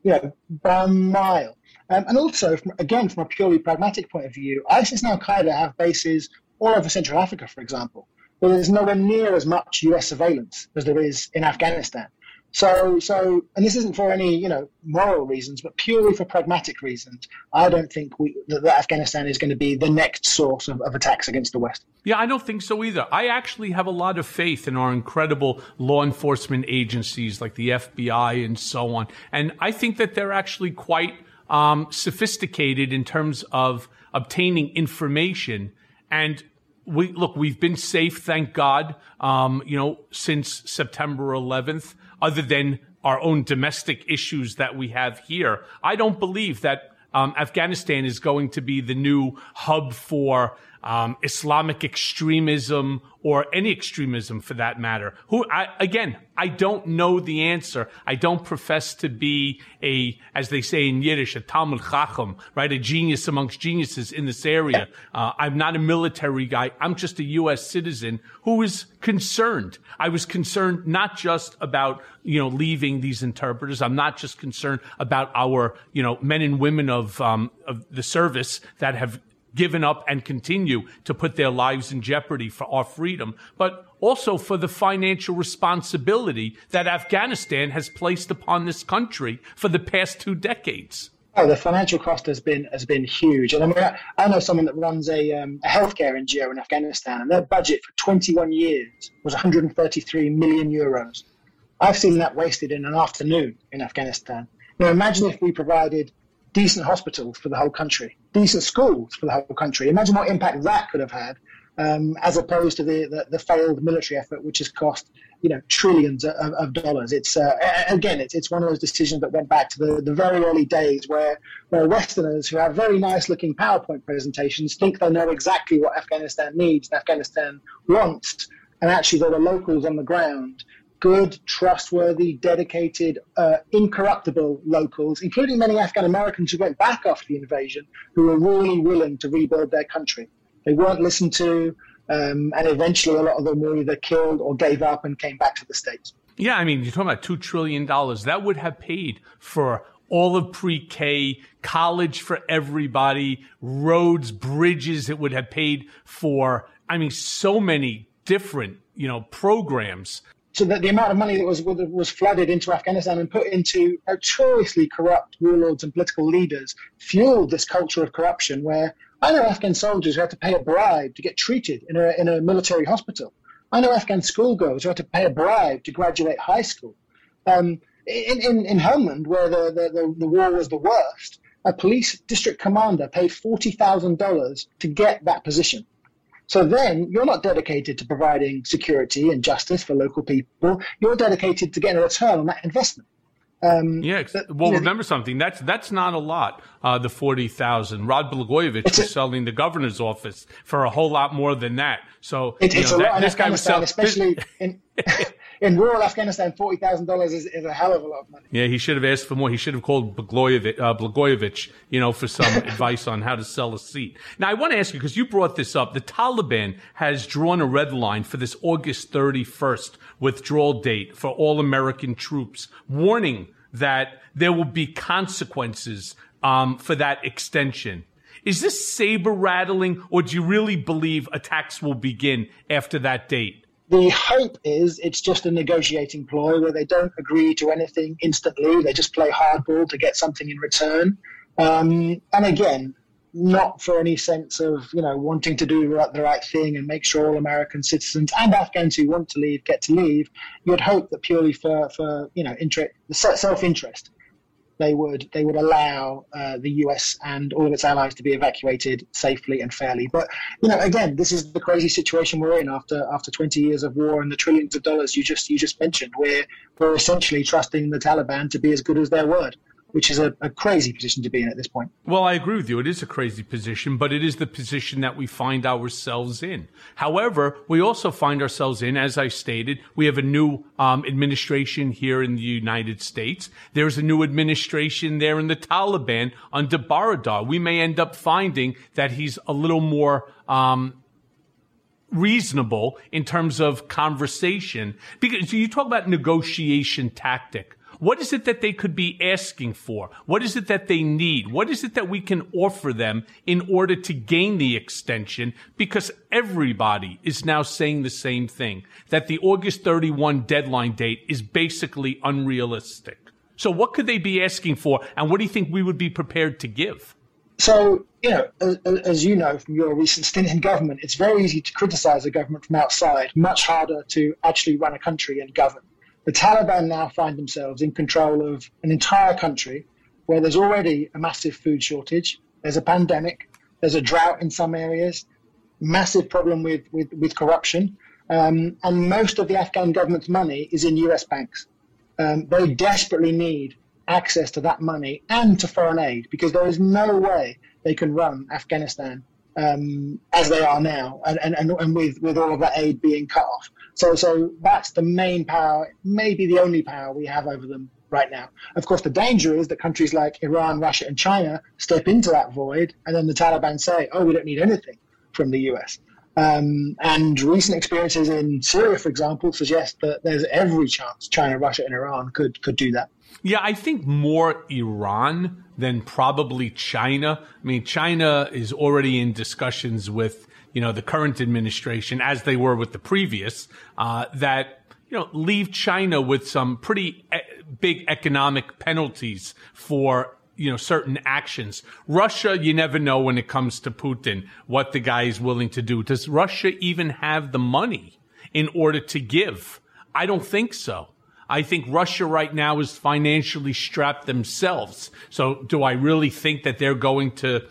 you know, by a mile. Um, and also, from, again, from a purely pragmatic point of view, ISIS and Al Qaeda have bases all over Central Africa, for example, where there's nowhere near as much US surveillance as there is in Afghanistan. So, so, and this isn't for any, you know, moral reasons, but purely for pragmatic reasons. I don't think we, that, that Afghanistan is going to be the next source of, of attacks against the West. Yeah, I don't think so either. I actually have a lot of faith in our incredible law enforcement agencies like the FBI and so on. And I think that they're actually quite um, sophisticated in terms of obtaining information and we look, we've been safe, thank God, um, you know, since September 11th other than our own domestic issues that we have here. I don't believe that um, Afghanistan is going to be the new hub for um, Islamic extremism or any extremism for that matter. Who, I, again, I don't know the answer. I don't profess to be a, as they say in Yiddish, a Talmud Chacham, right? A genius amongst geniuses in this area. Uh, I'm not a military guy. I'm just a U.S. citizen who is concerned. I was concerned not just about, you know, leaving these interpreters. I'm not just concerned about our, you know, men and women of, um, of the service that have given up and continue to put their lives in jeopardy for our freedom, but also for the financial responsibility that Afghanistan has placed upon this country for the past two decades. Oh, the financial cost has been has been huge, and I mean, I, know someone that runs a, um, a healthcare NGO in Afghanistan, and their budget for 21 years was 133 million euros. I've seen that wasted in an afternoon in Afghanistan. Now, imagine if we provided decent hospitals for the whole country, decent schools for the whole country. Imagine what impact that could have had, um, as opposed to the, the, the, failed military effort, which has cost you know trillions of, of dollars. It's uh, again, it's, it's one of those decisions that went back to the, the very early days where where Westerners who have very nice looking PowerPoint presentations think they know exactly what Afghanistan needs and Afghanistan wants, and actually they're the locals on the ground good, trustworthy, dedicated, uh, incorruptible locals, including many Afghan Americans who went back after the invasion, who were really willing to rebuild their country. They weren't listened to, um, and eventually a lot of them were either killed or gave up and came back to the States. Yeah, I mean, you're talking about $2 trillion. That would have paid for all of pre-K, college for everybody, roads, bridges. It would have paid for, I mean, so many different you know, programs. So that the amount of money that was was flooded into Afghanistan and put into notoriously corrupt warlords and political leaders fueled this culture of corruption. Where I know Afghan soldiers who had to pay a bribe to get treated in a in a military hospital. I know Afghan schoolgirls who had to pay a bribe to graduate high school. Um, in, in, in Helmand, where the, the, the, the war was the worst, a police district commander paid $40,000 to get that position. So then you're not dedicated to providing security and justice for local people. You're dedicated to getting a return on that investment. Um, yeah. well, you know, remember something. That's that's not a lot. Uh, the forty thousand. Rod Blagojevich was selling the governor's office for a whole lot more than that. So it, it's know, a that, lot. This guy was selling, especially in in rural Afghanistan, forty thousand dollars is, is a hell of a lot of money. Yeah, he should have asked for more. He should have called Blagojevich, uh, Blagojevich you know, for some advice on how to sell a seat. Now, I want to ask you because you brought this up. The Taliban has drawn a red line for this August thirty first withdrawal date for all American troops, warning that there will be consequences um, for that extension. Is this saber rattling, or do you really believe attacks will begin after that date? The hope is it's just a negotiating ploy where they don't agree to anything instantly. They just play hardball to get something in return. Um, and again, not for any sense of you know wanting to do the right thing and make sure all American citizens and Afghans who want to leave get to leave. You'd hope that purely for for you know interest, self interest, they would they would allow uh, the US and all of its allies to be evacuated safely and fairly. But you know, again, this is the crazy situation we're in after after 20 years of war and the trillions of dollars you just you just mentioned. We're we're essentially trusting the Taliban to be as good as their word which is a, a, crazy position to be in at this point. Well, I agree with you. It is a crazy position, but it is the position that we find ourselves in. However, we also find ourselves in, as I stated, we have a new um, administration here in the United States. There's a new administration there in the Taliban under Baradar. We may end up finding that he's a little more um, reasonable in terms of conversation because you talk about negotiation tactic what is it that they could be asking for? What is it that they need? What is it that we can offer them in order to gain the extension? Because everybody is now saying the same thing, that the August 31 deadline date is basically unrealistic. So what could they be asking for? And what do you think we would be prepared to give? So, you know, as, as, you know from your recent stint in government, it's very easy to criticize a government from outside, much harder to actually run a country and govern. The Taliban now find themselves in control of an entire country where there's already a massive food shortage, there's a pandemic, there's a drought in some areas, massive problem with, with, with corruption, um, and most of the Afghan government's money is in US banks. Um, they desperately need access to that money and to foreign aid because there is no way they can run Afghanistan um, as they are now and, and, and with, with all of that aid being cut off. So, so that's the main power, maybe the only power we have over them right now. Of course, the danger is that countries like Iran, Russia, and China step into that void, and then the Taliban say, "Oh, we don't need anything from the US." Um, and recent experiences in Syria, for example, suggest that there's every chance China, Russia, and Iran could could do that. Yeah, I think more Iran than probably China. I mean, China is already in discussions with you know, the current administration, as they were with the previous, uh, that, you know, leave China with some pretty e- big economic penalties for you know certain actions. Russia, you never know when it comes to Putin what the guy is willing to do. Does Russia even have the money in order to give? I don't think so. I think Russia right now is financially strapped themselves. So do I really think that they're going to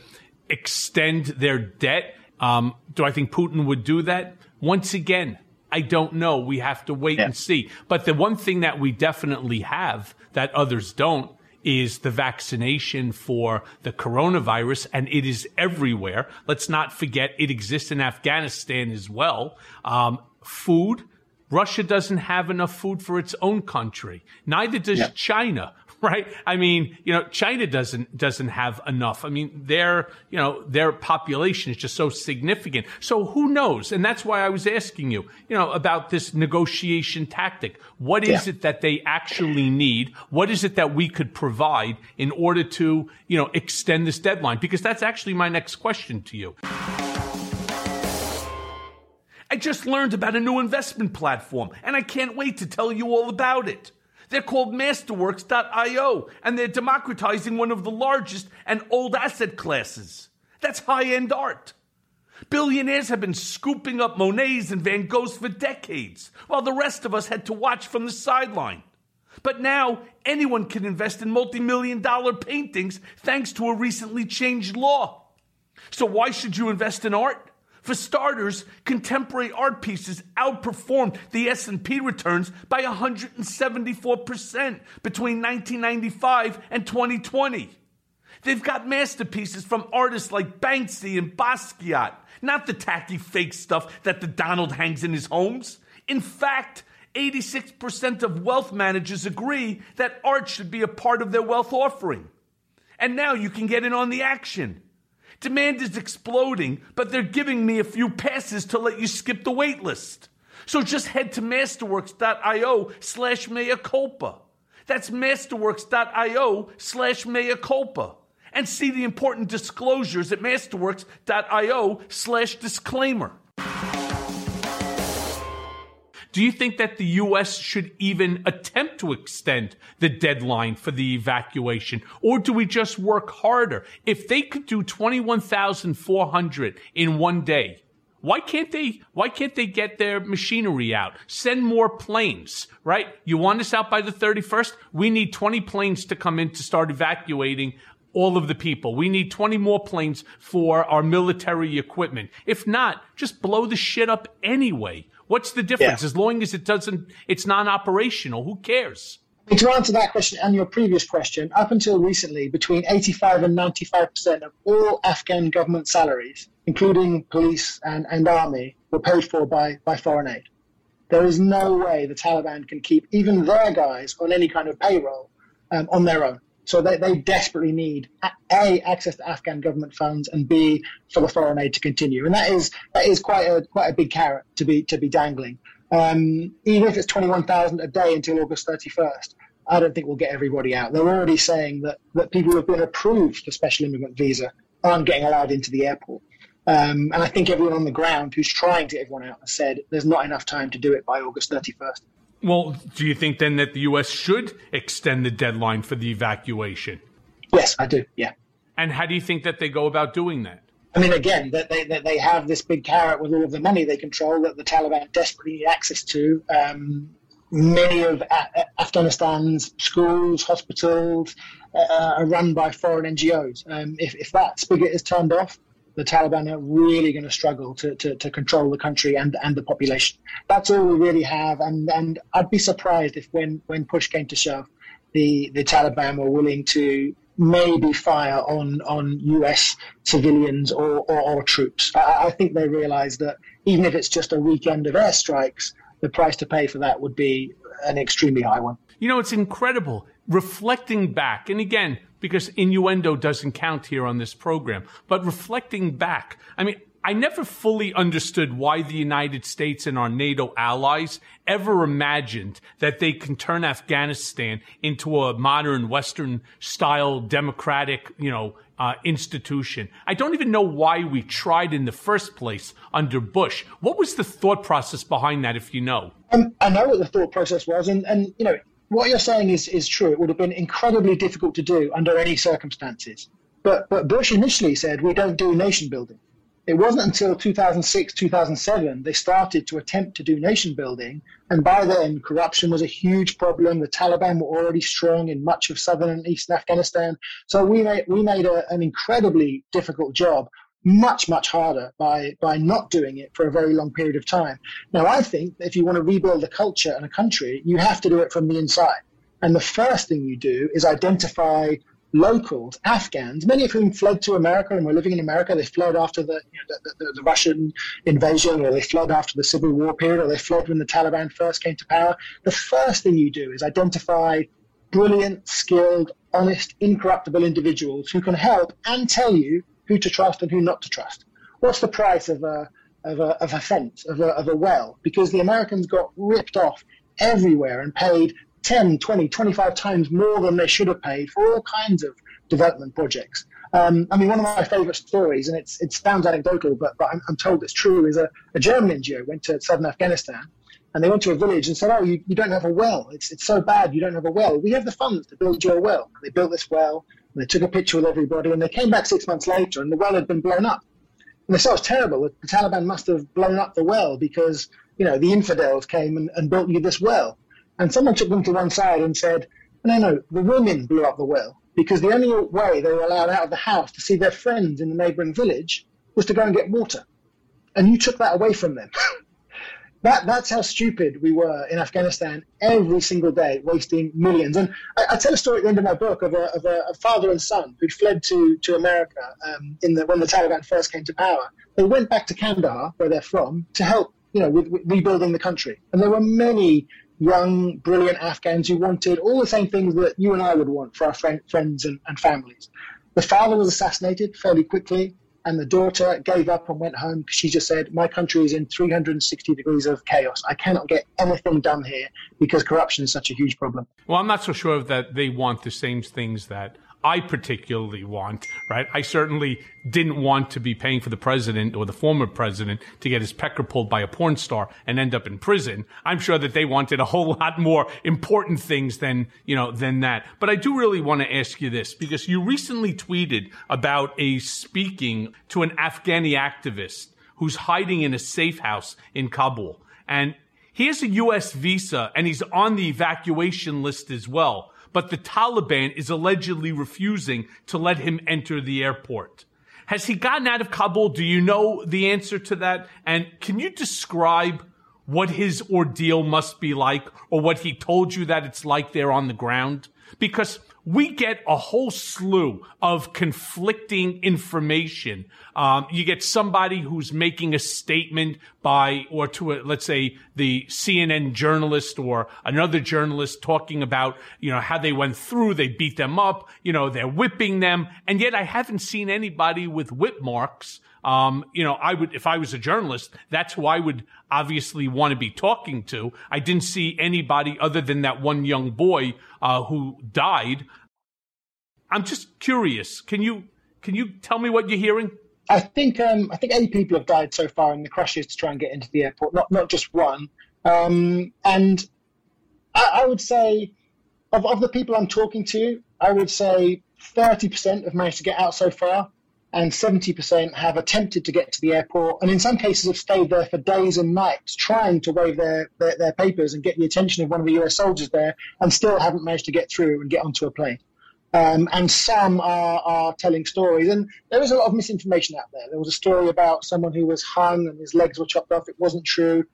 extend their debt um, do I think Putin would do that? Once again, I don't know. We have to wait yeah. and see. But the one thing that we definitely have that others don't is the vaccination for the coronavirus, and it is everywhere. Let's not forget it exists in Afghanistan as well. Um, food. Russia doesn't have enough food for its own country. Neither does yeah. China. right? I mean, you know, China doesn't doesn't have enough. I mean, their you know their population is just so significant. So who knows? And that's why I was asking you, you know, about this negotiation tactic. What is yeah. it that they actually need? What is it that we could provide in order to you know extend this deadline? Because that's actually my next question to you. I just learned about a new investment platform, and I can't wait to tell you all about it. They're called Masterworks.io, and they're democratizing one of the largest and old asset classes. That's high end art. Billionaires have been scooping up Monets and Van Goghs for decades, while the rest of us had to watch from the sideline. But now anyone can invest in multi million dollar paintings thanks to a recently changed law. So why should you invest in art? For starters, contemporary art pieces outperformed the S&P returns by 174% between 1995 and 2020. They've got masterpieces from artists like Banksy and Basquiat, not the tacky fake stuff that the Donald hangs in his homes. In fact, 86% of wealth managers agree that art should be a part of their wealth offering. And now you can get in on the action. Demand is exploding, but they're giving me a few passes to let you skip the wait list. So just head to masterworks.io slash mea culpa. That's masterworks.io slash mea culpa. And see the important disclosures at masterworks.io slash disclaimer. Do you think that the U.S. should even attempt to extend the deadline for the evacuation? Or do we just work harder? If they could do 21,400 in one day, why can't they, why can't they get their machinery out? Send more planes, right? You want us out by the 31st? We need 20 planes to come in to start evacuating all of the people. We need 20 more planes for our military equipment. If not, just blow the shit up anyway. What's the difference? Yeah. As long as it doesn't, it's non-operational. Who cares? To answer that question and your previous question, up until recently, between 85 and 95 percent of all Afghan government salaries, including police and, and army, were paid for by, by foreign aid. There is no way the Taliban can keep even their guys on any kind of payroll um, on their own. So they, they desperately need a access to Afghan government funds and b for the foreign aid to continue, and that is that is quite a quite a big carrot to be to be dangling. Um, even if it's twenty one thousand a day until August thirty first, I don't think we'll get everybody out. They're already saying that that people who have been approved for special immigrant visa aren't getting allowed into the airport. Um, and I think everyone on the ground who's trying to get everyone out has said there's not enough time to do it by August 31st. Well, do you think then that the U.S. should extend the deadline for the evacuation? Yes, I do. Yeah. And how do you think that they go about doing that? I mean, again, that they, that they have this big carrot with all of the money they control that the Taliban desperately need access to. Um, many of Afghanistan's schools, hospitals uh, are run by foreign NGOs. Um, if, if that spigot is turned off, the Taliban are really going to struggle to, to, to, control the country and, and the population. That's all we really have. And, and I'd be surprised if when, when push came to shove, the, the Taliban were willing to maybe fire on, on US civilians or, or, or troops. I, I think they realize that even if it's just a weekend of airstrikes, the price to pay for that would be an extremely high one. You know, it's incredible. Reflecting back, and again, because innuendo doesn't count here on this program. But reflecting back, I mean, I never fully understood why the United States and our NATO allies ever imagined that they can turn Afghanistan into a modern Western style democratic, you know, uh, institution. I don't even know why we tried in the first place under Bush. What was the thought process behind that, if you know? Um, I know what the thought process was, and, and you know, what you're saying is, is true. It would have been incredibly difficult to do under any circumstances. But, but Bush initially said, we don't do nation building. It wasn't until 2006, 2007, they started to attempt to do nation building. And by then, corruption was a huge problem. The Taliban were already strong in much of southern and eastern Afghanistan. So we made, we made a, an incredibly difficult job much, much harder by, by not doing it for a very long period of time. Now, I think if you want to rebuild a culture and a country, you have to do it from the inside. And the first thing you do is identify locals, Afghans, many of whom fled to America and were living in America. They fled after the, you know, the, the, the, Russian invasion, or they fled after the Civil War period, or they fled when the Taliban first came to power. The first thing you do is identify brilliant, skilled, honest, incorruptible individuals who can help and tell you who to trust and who not to trust. What's the price of a of a, of a fence, of a, of a well? Because the Americans got ripped off everywhere and paid 10, 20, 25 times more than they should have paid for all kinds of development projects. Um, I mean, one of my favourite stories, and it's, it sounds anecdotal, but, but I'm, I'm told it's true, is a, a German NGO went to southern Afghanistan and they went to a village and said, "Oh, you, you don't have a well. It's it's so bad. You don't have a well. We have the funds to build you a well." They built this well. They took a picture with everybody, and they came back six months later, and the well had been blown up. And they said, oh, "It's terrible. The Taliban must have blown up the well because you know the infidels came and, and built you this well." And someone took them to one side and said, "No, no, the women blew up the well because the only way they were allowed out of the house to see their friends in the neighbouring village was to go and get water, and you took that away from them." That, that's how stupid we were in Afghanistan every single day, wasting millions. And I, I tell a story at the end of my book of a, of a, a father and son who fled to, to America um, in the, when the Taliban first came to power. They went back to Kandahar, where they're from, to help you know, with, with rebuilding the country. And there were many young, brilliant Afghans who wanted all the same things that you and I would want for our friend, friends and, and families. The father was assassinated fairly quickly and the daughter gave up and went home because she just said, My country is in 360 degrees of chaos. I cannot get anything done here because corruption is such a huge problem. Well, I'm not so sure that they want the same things that I particularly want, right? I certainly didn't want to be paying for the president or the former president to get his pecker pulled by a porn star and end up in prison. I'm sure that they wanted a whole lot more important things than, you know, than that. But I do really want to ask you this because you recently tweeted about a speaking to an Afghani activist who's hiding in a safe house in Kabul. And he has a U.S. visa and he's on the evacuation list as well but the Taliban is allegedly refusing to let him enter the airport. Has he gotten out of Kabul? Do you know the answer to that? And can you describe what his ordeal must be like or what he told you that it's like there on the ground? Because we get a whole slew of conflicting information. Um, you get somebody who's making a statement by, or to, a, let's say, the CNN journalist or another journalist talking about, you know, how they went through, they beat them up, you know, they're whipping them. And yet I haven't seen anybody with whip marks. Um, you know, I would, if I was a journalist, that's who I would obviously want to be talking to. I didn't see anybody other than that one young boy uh, who died. I'm just curious. Can you can you tell me what you're hearing? I think um, I think eight people have died so far in the crashes to try and get into the airport. Not not just one. Um, and I, I, would say of, of the people I'm talking to, I would say 30% have managed to get out so far, and 70% have attempted to get to the airport, and in some cases have stayed there for days and nights trying to wave their, their, their papers and get the attention of one of the US soldiers there, and still haven't managed to get through and get onto a plane. Um, and some are, are telling stories. And there is a lot of misinformation out there. There was a story about someone who was hung and his legs were chopped off. It wasn't true.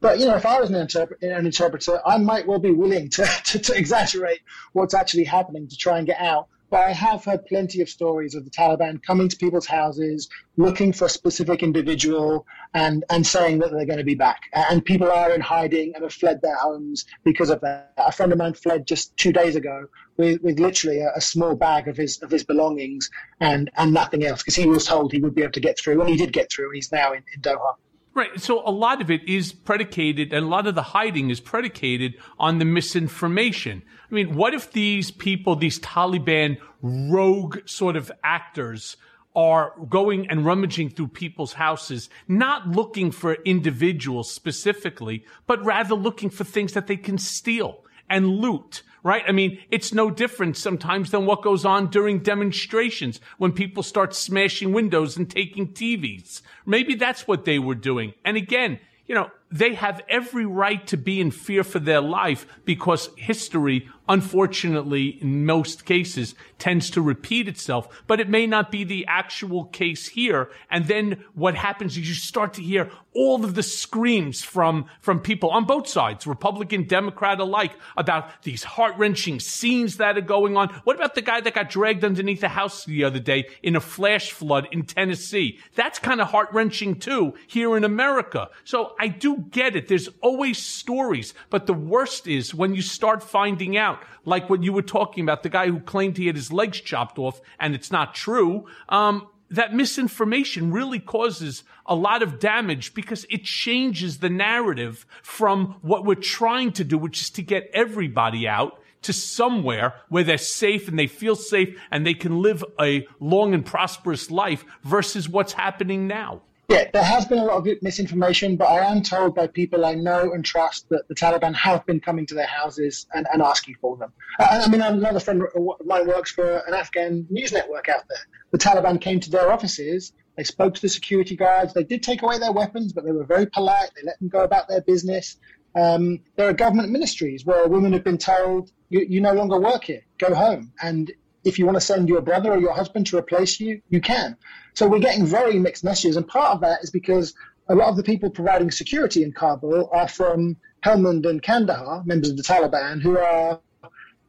But you know, if I was an, an interpreter, I might well be willing to, to, to, exaggerate what's actually happening to try and get out. But I have heard plenty of stories of the Taliban coming to people's houses, looking for a specific individual, and, and saying that they're going to be back. And people are in hiding and have fled their homes because of that. A friend of mine fled just two days ago with, with literally a, a small bag of his of his belongings and, and nothing else because he was told he would be able to get through, and he did get through. And he's now in, in Doha. Right. So a lot of it is predicated, and a lot of the hiding is predicated on the misinformation. I mean, what if these people, these Taliban rogue sort of actors, are going and rummaging through people's houses, not looking for individuals specifically, but rather looking for things that they can steal and loot right? I mean, it's no different sometimes than what goes on during demonstrations when people start smashing windows and taking TVs. Maybe that's what they were doing. And again, you know, they have every right to be in fear for their life because history, unfortunately, in most cases, tends to repeat itself. But it may not be the actual case here. And then what happens is you start to hear all of the screams from, from people on both sides, Republican, Democrat alike, about these heart wrenching scenes that are going on. What about the guy that got dragged underneath a house the other day in a flash flood in Tennessee? That's kind of heart wrenching too here in America. So I do get it. There's always stories. But the worst is when you start finding out, like what you were talking about, the guy who claimed he had his legs chopped off and it's not true. Um, that misinformation really causes a lot of damage because it changes the narrative from what we're trying to do, which is to get everybody out to somewhere where they're safe and they feel safe and they can live a long and prosperous life versus what's happening now. Yeah, there has been a lot of misinformation, but I am told by people I know and trust that the Taliban have been coming to their houses and, and asking for them. Uh, I mean, another friend of mine works for an Afghan news network out there. The Taliban came to their offices, they spoke to the security guards, they did take away their weapons, but they were very polite, they let them go about their business. Um, there are government ministries where women have been told, you, you no longer work here, go home. And if you want to send your brother or your husband to replace you, you can. So we're getting very mixed messages. And part of that is because a lot of the people providing security in Kabul are from Helmand and Kandahar, members of the Taliban, who are,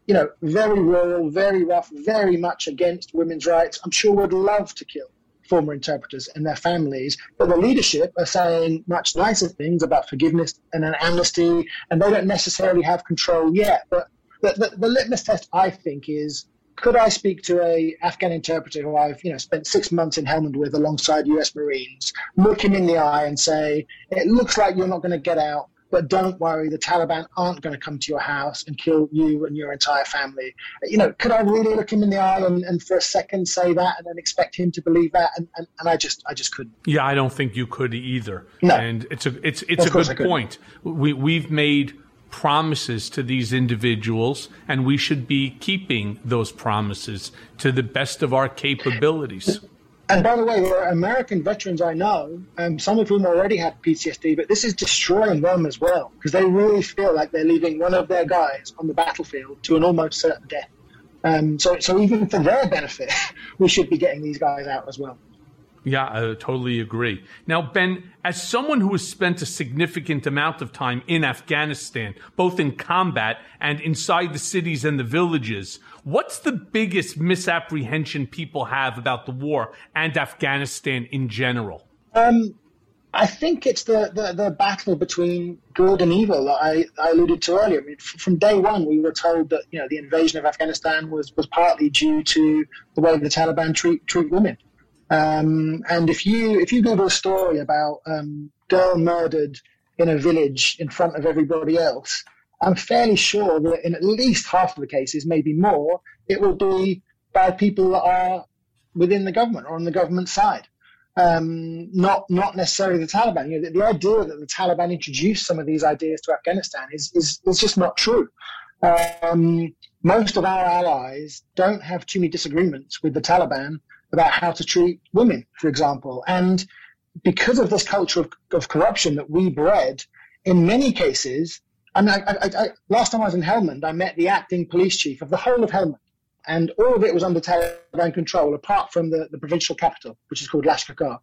you know, very rural, very rough, very much against women's rights. I'm sure would love to kill former interpreters and their families, but the leadership are saying much nicer things about forgiveness and an amnesty, and they don't necessarily have control yet. But the, the, the litmus test, I think, is could I speak to a Afghan interpreter who I've you know spent six months in Helmand with alongside U.S. Marines, look him in the eye and say, "It looks like you're not going to get out, but don't worry, the Taliban aren't going to come to your house and kill you and your entire family." You know, could I really look him in the eye and, and for a second say that and then expect him to believe that? And, and, and I just I just couldn't. Yeah, I don't think you could either. No. and it's a it's it's Of a good point. We we've made promises to these individuals, and we should be keeping those promises to the best of our capabilities. And by the way, there are American veterans I know, um, some of whom already had PTSD, but this is destroying them as well because they really feel like they're leaving one of their guys on the battlefield to an almost certain death. Um, so, so even for their benefit, we should be getting these guys out as well. Yeah, I totally agree. Now, Ben, as someone who has spent a significant amount of time in Afghanistan, both in combat and inside the cities and the villages, what's the biggest misapprehension people have about the war and Afghanistan in general? Um, I think it's the, the, the battle between good and evil that I, I alluded to earlier. I mean, f- from day one, we were told that you know the invasion of Afghanistan was, was partly due to the way the Taliban treat treat women. Um, and if you if you Google a story about um, girl murdered in a village in front of everybody else, I'm fairly sure that in at least half of the cases, maybe more, it will be by people that are within the government or on the government side um, not not necessarily the Taliban. You know, the, the idea that the Taliban introduced some of these ideas to Afghanistan is is, is just not true. Um, most of our allies don't have too many disagreements with the Taliban about how to treat women, for example, and because of this culture of, of corruption that we bred, in many cases, and I, I, I, last time I was in Helmand, I met the acting police chief of the whole of Helmand and all of it was under Taliban control, apart from the, the provincial capital, which is called Lashkar.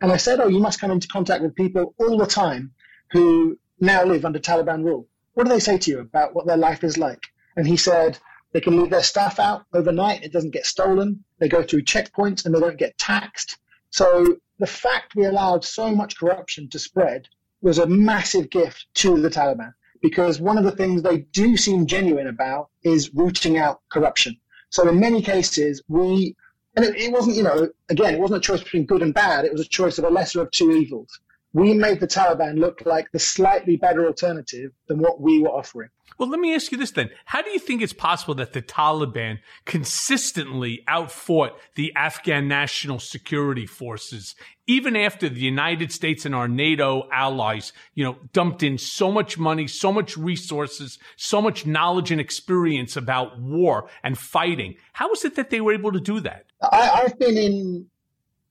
And I said, "Oh, you must come into contact with people all the time who now live under Taliban rule. What do they say to you about what their life is like?" And he said, "They can leave their stuff out overnight; it doesn't get stolen. They go through checkpoints and they don't get taxed. So the fact we allowed so much corruption to spread was a massive gift to the Taliban." Because one of the things they do seem genuine about is rooting out corruption. So in many cases, we, and it, it, wasn't, you know, again, it wasn't a choice between good and bad. It was a choice of a lesser of two evils. We made the Taliban look like the slightly better alternative than what we were offering. Well, let me ask you this then. How do you think it's possible that the Taliban consistently outfought the Afghan National Security Forces, even after the United States and our NATO allies, you know, dumped in so much money, so much resources, so much knowledge and experience about war and fighting? How is it that they were able to do that? I, I've been in,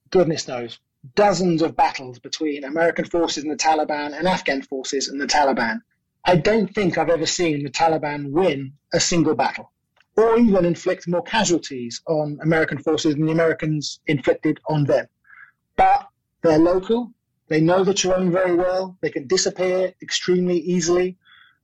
goodness knows, dozens of battles between American forces and the Taliban and Afghan forces and the Taliban. I don't think I've ever seen the Taliban win a single battle or even inflict more casualties on American forces than the Americans inflicted on them. But they're local. They know the terrain very well. They can disappear extremely easily.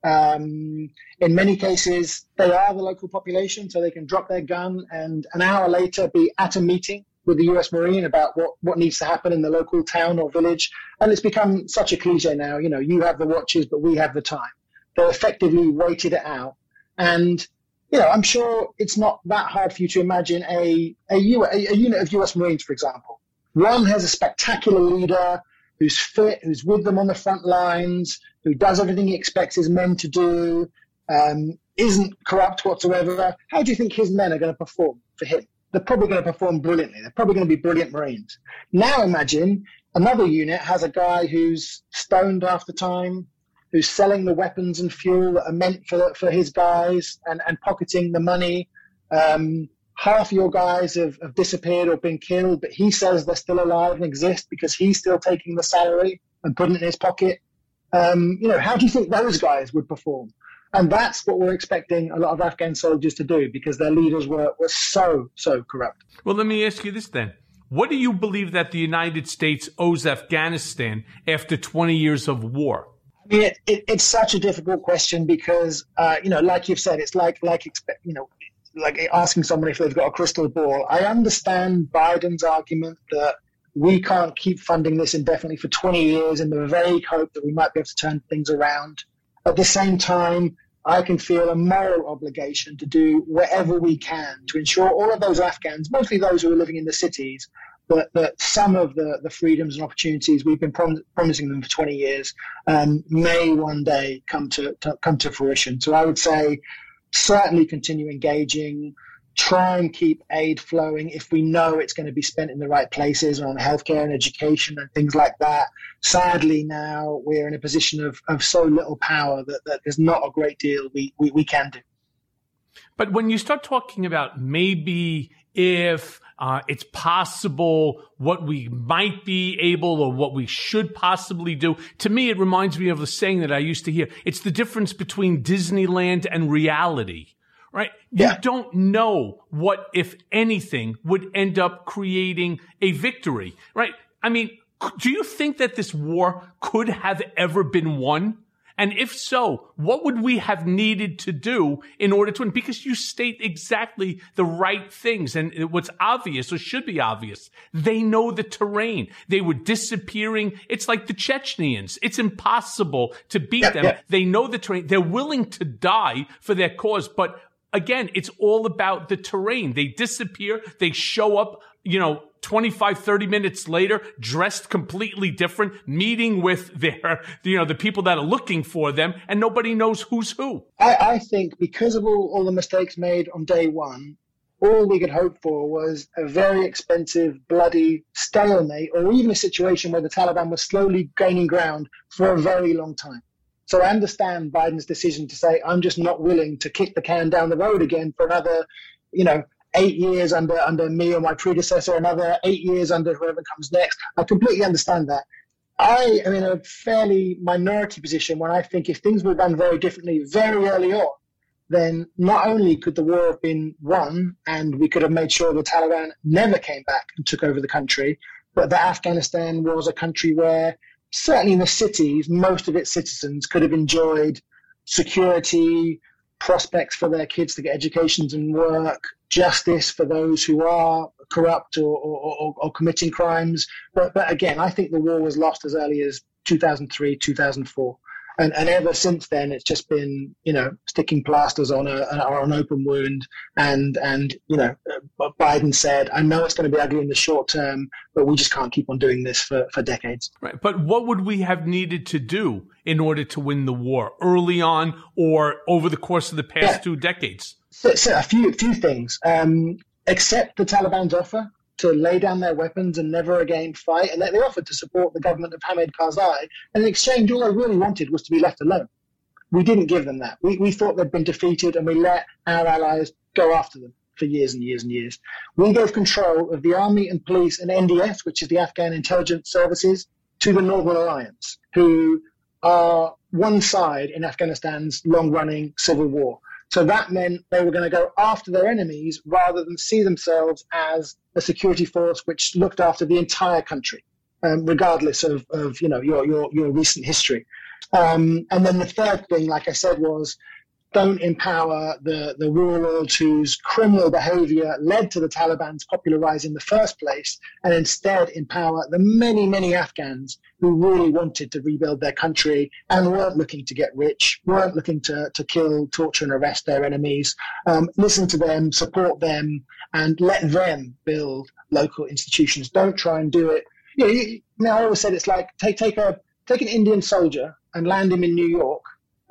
Um, in many cases, they are the local population, so they can drop their gun and an hour later be at a meeting with the US Marine about what, what needs to happen in the local town or village. And it's become such a cliche now. You know, you have the watches, but we have the time. They effectively waited it out. And, you know, I'm sure it's not that hard for you to imagine a, a, U, a, a unit of US Marines, for example. One has a spectacular leader who's fit, who's with them on the front lines, who does everything he expects his men to do, um, isn't corrupt whatsoever, how do you think his men are going to perform for him? They're probably going to perform brilliantly. They're probably going to be brilliant Marines. Now imagine another unit has a guy who's stoned half the time, who's selling the weapons and fuel that are meant for, for his guys and, and pocketing the money. Um, half your guys have, have disappeared or been killed, but he says they're still alive and exist because he's still taking the salary and putting it in his pocket. Um, you know, how do you think those guys would perform? And that's what we're expecting a lot of Afghan soldiers to do because their leaders were, were so, so corrupt. Well, let me ask you this then. What do you believe that the United States owes Afghanistan after 20 years of war? I mean, it, it, it's such a difficult question because, uh, you know, like you've said, it's like, like, you know, like asking someone if they've got a crystal ball. I understand Biden's argument that we can't keep funding this indefinitely for 20 years in the vague hope that we might be able to turn things around. At the same time, I can feel a moral obligation to do whatever we can to ensure all of those Afghans, mostly those who are living in the cities, that, that some of the, the freedoms and opportunities we've been prom- promising them for 20 years um, may one day come to, to, come to fruition. So I would say certainly continue engaging, try and keep aid flowing if we know it's going to be spent in the right places on healthcare and education and things like that. Sadly, now we're in a position of, of so little power that, that there's not a great deal we, we, we can do. But when you start talking about maybe if uh, it's possible what we might be able or what we should possibly do. To me, it reminds me of the saying that I used to hear. It's the difference between Disneyland and reality right? Yeah. You don't know what, if anything, would end up creating a victory, right? I mean, do you think that this war could have ever been won? And if so, what would we have needed to do in order to win? Because you state exactly the right things. And what's obvious or should be obvious, they know the terrain. They were disappearing. It's like the Chechens. It's impossible to beat yeah, them. Yeah. They know the terrain. They're willing to die for their cause, but again, it's all about the terrain. They disappear. They show up, you know, 25, 30 minutes later, dressed completely different, meeting with their, you know, the people that are looking for them, and nobody knows who's who. I, I think because of all, all the mistakes made on day one, all we could hope for was a very expensive, bloody stalemate, or even a situation where the Taliban was slowly gaining ground for a very long time. So I understand Biden's decision to say, I'm just not willing to kick the can down the road again for another, you know, eight years under, under me or my predecessor, another eight years under whoever comes next. I completely understand that. I am in a fairly minority position when I think if things were done very differently very early on, then not only could the war have been won and we could have made sure the Taliban never came back and took over the country, but that Afghanistan was a country where certainly in the cities, most of its citizens could have enjoyed security, prospects for their kids to get educations and work, justice for those who are corrupt or, or, or, or committing crimes. But, but again, I think the war was lost as early as 2003, 2004 and, and ever since then, it's just been you know sticking plasters on a on an open wound. And and you know, uh, Biden said, I know it's going to be ugly in the short term, but we just can't keep on doing this for for decades. Right. But what would we have needed to do in order to win the war early on or over the course of the past yeah. two decades? So, so a few few things. Um, accept the Taliban's offer to lay down their weapons and never again fight. And they offered to support the government of Hamid Karzai. And in exchange, all they really wanted was to be left alone. We didn't give them that. We, we thought they'd been defeated and we let our allies go after them for years and years and years. We gave control of the army and police and NDS, which is the Afghan intelligence services, to the Northern Alliance, who are one side in Afghanistan's long running civil war. So that meant they were going to go after their enemies rather than see themselves as a security force which looked after the entire country, um, regardless of, of you know your your, your recent history. Um, and then the third thing, like I said, was don't empower the, the warlords whose criminal behavior led to the Taliban's popular rise in the first place, and instead empower the many, many Afghans who really wanted to rebuild their country and weren't looking to get rich, weren't looking to, to kill, torture, and arrest their enemies. Um, listen to them, support them, and let them build local institutions. Don't try and do it. You know, you, I always said it's like take, take, a, take an Indian soldier and land him in New York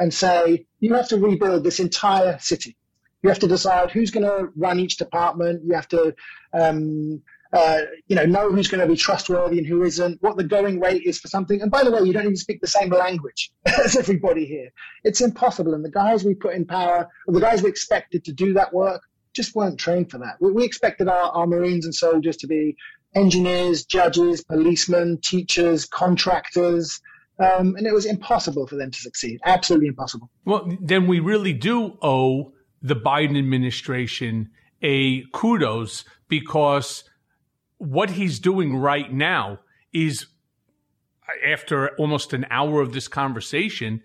and say, you have to rebuild this entire city. You have to decide who's going to run each department. You have to, um, uh, you know, know who's going to be trustworthy and who isn't, what the going rate is for something. And by the way, you don't even speak the same language as everybody here. It's impossible. And the guys we put in power, the guys we expected to do that work, just weren't trained for that. We, we expected our, our Marines and soldiers to be engineers, judges, policemen, teachers, contractors, um, and it was impossible for them to succeed. Absolutely impossible. Well, then we really do owe the Biden administration a kudos because what he's doing right now is, after almost an hour of this conversation,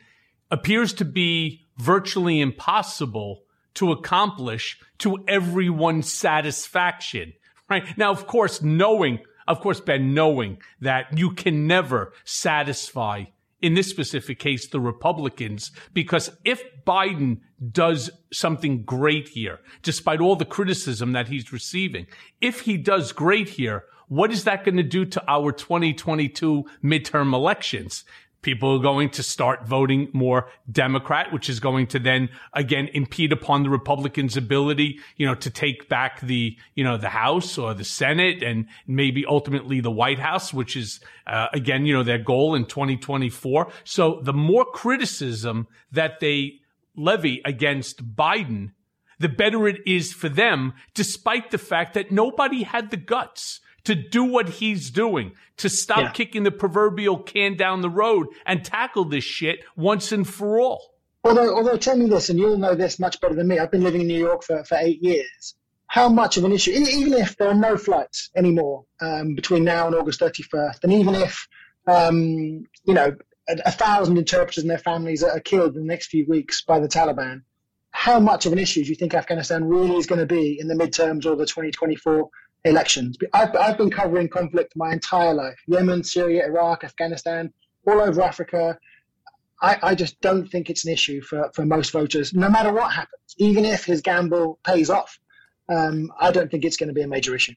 appears to be virtually impossible to accomplish to everyone's satisfaction. Right now, of course, knowing of course, Ben, knowing that you can never satisfy, in this specific case, the Republicans, because if Biden does something great here, despite all the criticism that he's receiving, if he does great here, what is that going to do to our 2022 midterm elections? People are going to start voting more Democrat, which is going to then again impede upon the Republicans' ability, you know, to take back the, you know, the House or the Senate and maybe ultimately the White House, which is, uh, again, you know, their goal in 2024. So the more criticism that they levy against Biden, the better it is for them, despite the fact that nobody had the guts to do what he's doing, to stop yeah. kicking the proverbial can down the road and tackle this shit once and for all. Although, although tell me this, and you'll know this much better than me. I've been living in New York for, for eight years. How much of an issue, even if there are no flights anymore um, between now and August 31st, and even if, um, you know, a, a, thousand interpreters and their families are killed in the next few weeks by the Taliban, how much of an issue do you think Afghanistan really is going to be in the midterms or the 2024 elections. I've, I've been covering conflict my entire life Yemen, Syria, Iraq, Afghanistan, all over Africa. I, I, just don't think it's an issue for, for most voters, no matter what happens. Even if his gamble pays off, um, I don't think it's going to be a major issue.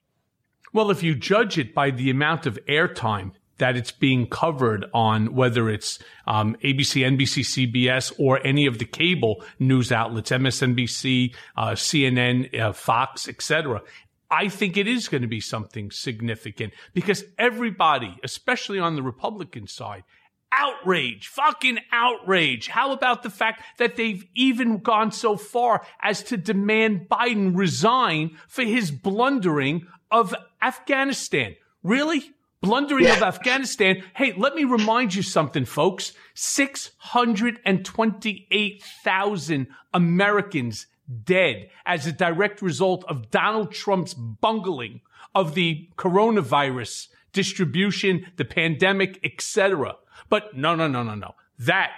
Well, if you judge it by the amount of airtime that it's being covered on, whether it's um, ABC, NBC, CBS, or any of the cable news outlets, MSNBC, uh, CNN, uh, Fox, etc., I think it is going to be something significant because everybody, especially on the Republican side, outrage, fucking outrage. How about the fact that they've even gone so far as to demand Biden resign for his blundering of Afghanistan? Really? Blundering yeah. of Afghanistan. Hey, let me remind you something, folks. 628,000 Americans dead as a direct result of Donald Trump's bungling of the coronavirus distribution, the pandemic, etc. But no, no, no, no, no. That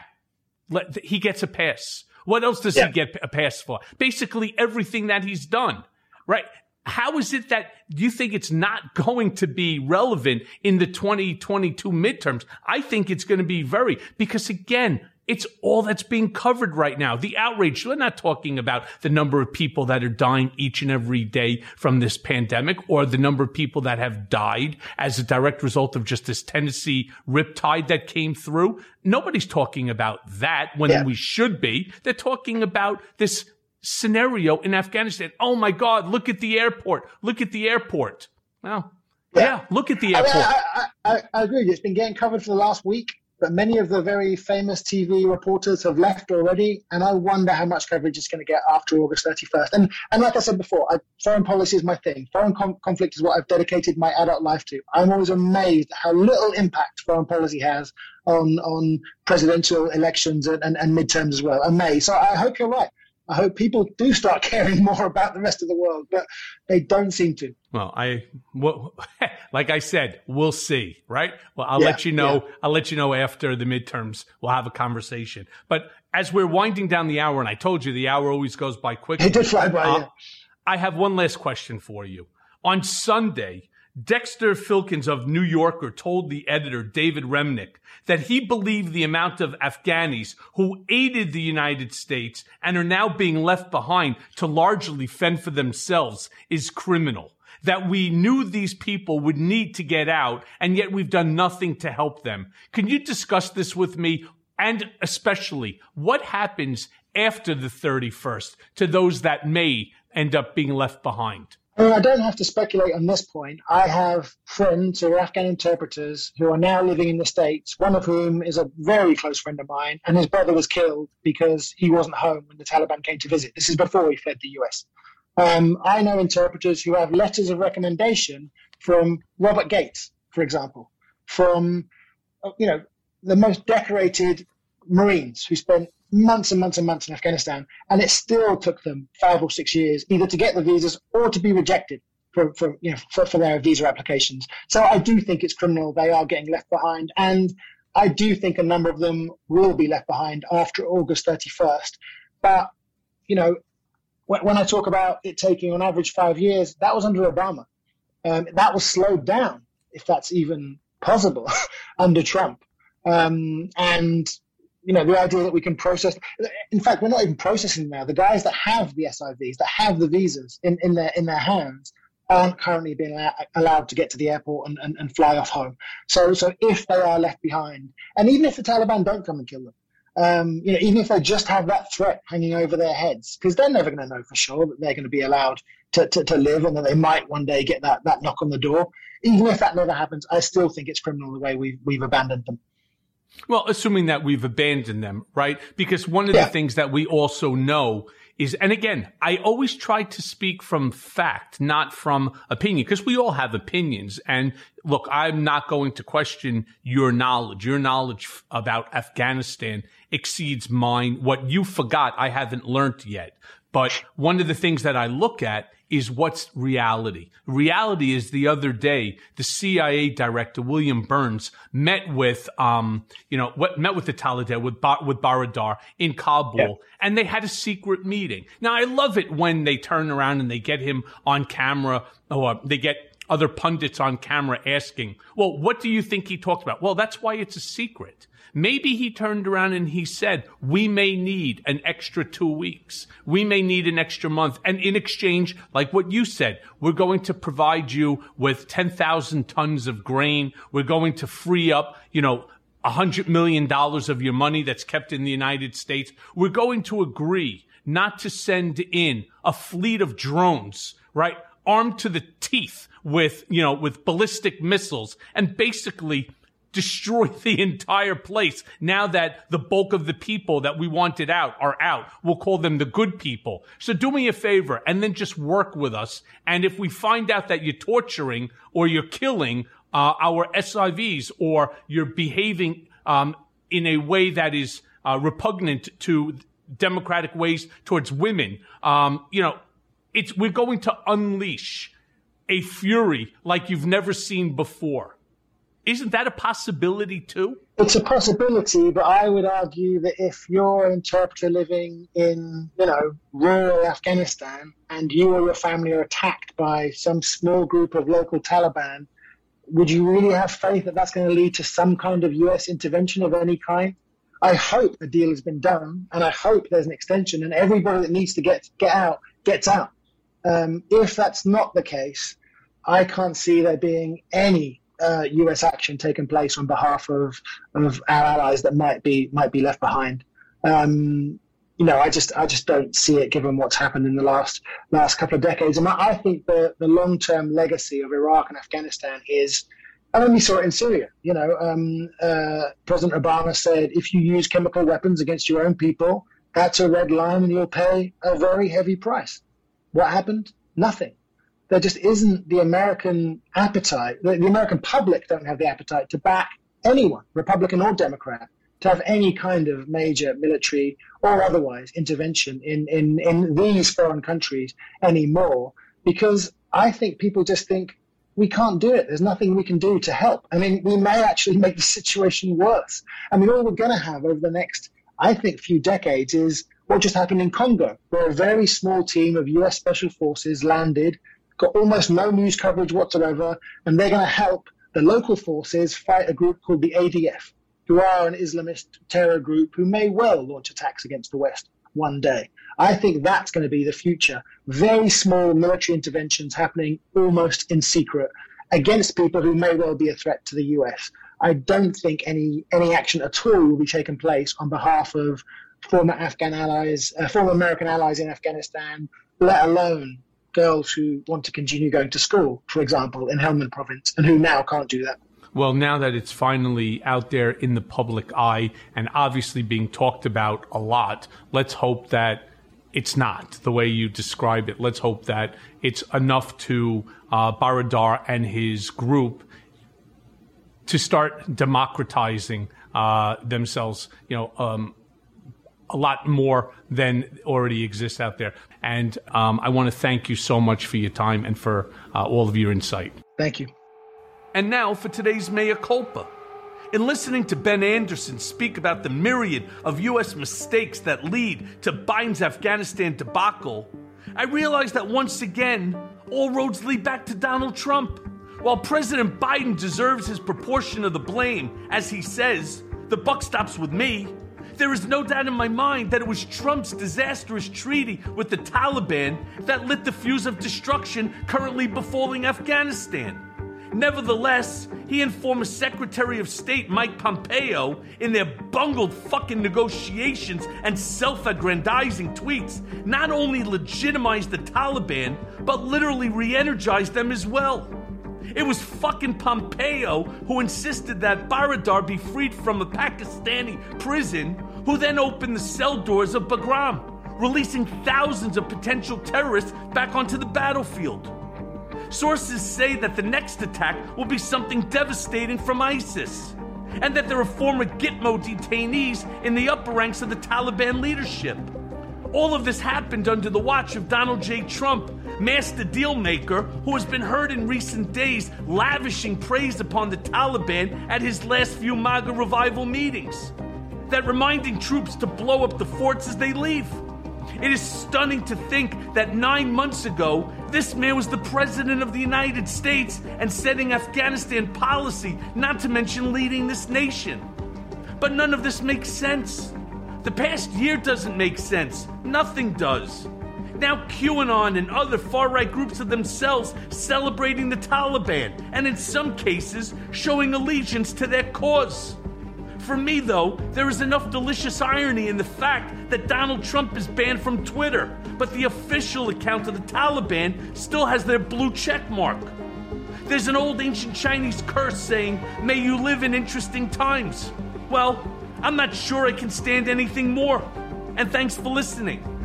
he gets a pass. What else does yeah. he get a pass for? Basically everything that he's done, right? How is it that you think it's not going to be relevant in the 2022 midterms? I think it's going to be very, because again, it's all that's being covered right now. The outrage. We're not talking about the number of people that are dying each and every day from this pandemic or the number of people that have died as a direct result of just this Tennessee riptide that came through. Nobody's talking about that when yeah. we should be. They're talking about this scenario in Afghanistan. Oh my God, look at the airport. Look at the airport. Well, yeah, yeah look at the airport. I, I, I, I agree. It's been getting covered for the last week but many of the very famous TV reporters have left already, and I wonder how much coverage it's going to get after August 31st. And and like I said before, I, foreign policy is my thing. Foreign com- conflict is what I've dedicated my adult life to. I'm always amazed at how little impact foreign policy has on on presidential elections and, and, and midterms as well. Amazed. So I hope you're right. I hope people do start caring more about the rest of the world, but they don't seem to. Well, I, well, like I said, we'll see, right? Well, I'll yeah, let you know. Yeah. I'll let you know after the midterms. We'll have a conversation. But as we're winding down the hour, and I told you the hour always goes by quickly. It did fly by. Uh, yeah. I have one last question for you. On Sunday, Dexter Filkins of New Yorker told the editor, David Remnick, that he believed the amount of Afghanis who aided the United States and are now being left behind to largely fend for themselves is criminal. That we knew these people would need to get out, and yet we've done nothing to help them. Can you discuss this with me? And especially, what happens after the 31st to those that may end up being left behind? I don't have to speculate on this point. I have friends who are Afghan interpreters who are now living in the States, one of whom is a very close friend of mine, and his brother was killed because he wasn't home when the Taliban came to visit. This is before he fled the US. Um, I know interpreters who have letters of recommendation from Robert Gates, for example, from you know the most decorated Marines who spent months and months and months in Afghanistan, and it still took them five or six years either to get the visas or to be rejected for, for you know for, for their visa applications. So I do think it's criminal. They are getting left behind, and I do think a number of them will be left behind after August 31st. But you know, when, I talk about it taking on average five years, that was under Obama. Um, that was slowed down, if that's even possible, under Trump. Um, and you know, the idea that we can process. In fact, we're not even processing now. The guys that have the SIVs, that have the visas in, in their in their hands, aren't currently being allowed to get to the airport and, and, and fly off home. So, so if they are left behind, and even if the Taliban don't come and kill them, um, you know, even if they just have that threat hanging over their heads, because they're never going to know for sure that they're going to be allowed to, to, to, live and that they might one day get that, that knock on the door. Even if that never happens, I still think it's criminal the way we've, we've abandoned them. Well, assuming that we've abandoned them, right? Because one of yeah. the things that we also know is, and again, I always try to speak from fact, not from opinion, because we all have opinions. And look, I'm not going to question your knowledge. Your knowledge about Afghanistan exceeds mine. What you forgot, I haven't learned yet. But one of the things that I look at is what's reality. Reality is the other day, the CIA director, William Burns, met with, um, you know, what, met with the Taliban, with, with Baradar in Kabul, yeah. and they had a secret meeting. Now, I love it when they turn around and they get him on camera, or they get other pundits on camera asking, well, what do you think he talked about? Well, that's why it's a secret. Maybe he turned around and he said, we may need an extra two weeks. We may need an extra month. And in exchange, like what you said, we're going to provide you with 10,000 tons of grain. We're going to free up, you know, a hundred million dollars of your money that's kept in the United States. We're going to agree not to send in a fleet of drones, right? Armed to the teeth with, you know, with ballistic missiles and basically destroy the entire place now that the bulk of the people that we wanted out are out. We'll call them the good people. So do me a favor and then just work with us. And if we find out that you're torturing or you're killing uh, our SIVs or you're behaving um, in a way that is uh, repugnant to democratic ways towards women, um, you know, it's we're going to unleash a fury like you've never seen before. Isn't that a possibility too? It's a possibility, but I would argue that if you're an interpreter living in, you know, rural Afghanistan and you or your family are attacked by some small group of local Taliban, would you really have faith that that's going to lead to some kind of US intervention of any kind? I hope a deal has been done, and I hope there's an extension, and everybody that needs to get get out gets out. Um, if that's not the case, I can't see there being any uh, U.S. action taking place on behalf of of our allies that might be might be left behind. Um, you know, I just I just don't see it given what's happened in the last last couple of decades. And I think the the long term legacy of Iraq and Afghanistan is. I mean, we saw it in Syria. You know, um, uh, President Obama said, if you use chemical weapons against your own people, that's a red line, and you'll pay a very heavy price. What happened? Nothing there just isn't the American appetite. The, the, American public don't have the appetite to back anyone, Republican or Democrat, to have any kind of major military or otherwise intervention in, in, in these foreign countries anymore. Because I think people just think we can't do it. There's nothing we can do to help. I mean, we may actually make the situation worse. I mean, all we're going to have over the next, I think, few decades is what just happened in Congo, where a very small team of US Special Forces landed got almost no news coverage whatsoever, and they're going to help the local forces fight a group called the ADF, who are an Islamist terror group who may well launch attacks against the West one day. I think that's going to be the future. Very small military interventions happening almost in secret against people who may well be a threat to the US. I don't think any any action at all will be taken place on behalf of former Afghan allies, uh, former American allies in Afghanistan, let alone girls who want to continue going to school, for example, in Helmand province, and who now can't do that. Well, now that it's finally out there in the public eye and obviously being talked about a lot, let's hope that it's not the way you describe it. Let's hope that it's enough to uh, Baradar and his group to start democratizing uh, themselves, you know, um, a lot more than already exists out there. And um, I want to thank you so much for your time and for uh, all of your insight. Thank you. And now for today's Mea Culpa. In listening to Ben Anderson speak about the myriad of U.S. mistakes that lead to Biden's Afghanistan debacle, I realized that once again, all roads lead back to Donald Trump. While President Biden deserves his proportion of the blame, as he says, the buck stops with me. There is no doubt in my mind that it was Trump's disastrous treaty with the Taliban that lit the fuse of destruction currently befalling Afghanistan. Nevertheless, he and former Secretary of State Mike Pompeo, in their bungled fucking negotiations and self aggrandizing tweets, not only legitimized the Taliban, but literally re energized them as well. It was fucking Pompeo who insisted that Baradar be freed from a Pakistani prison, who then opened the cell doors of Bagram, releasing thousands of potential terrorists back onto the battlefield. Sources say that the next attack will be something devastating from ISIS, and that there are former Gitmo detainees in the upper ranks of the Taliban leadership. All of this happened under the watch of Donald J. Trump, master dealmaker who has been heard in recent days lavishing praise upon the Taliban at his last few MAGA revival meetings. That reminding troops to blow up the forts as they leave. It is stunning to think that nine months ago, this man was the President of the United States and setting Afghanistan policy, not to mention leading this nation. But none of this makes sense. The past year doesn't make sense. Nothing does. Now, QAnon and other far right groups of themselves celebrating the Taliban, and in some cases, showing allegiance to their cause. For me, though, there is enough delicious irony in the fact that Donald Trump is banned from Twitter, but the official account of the Taliban still has their blue check mark. There's an old ancient Chinese curse saying, May you live in interesting times. Well, I'm not sure I can stand anything more. And thanks for listening.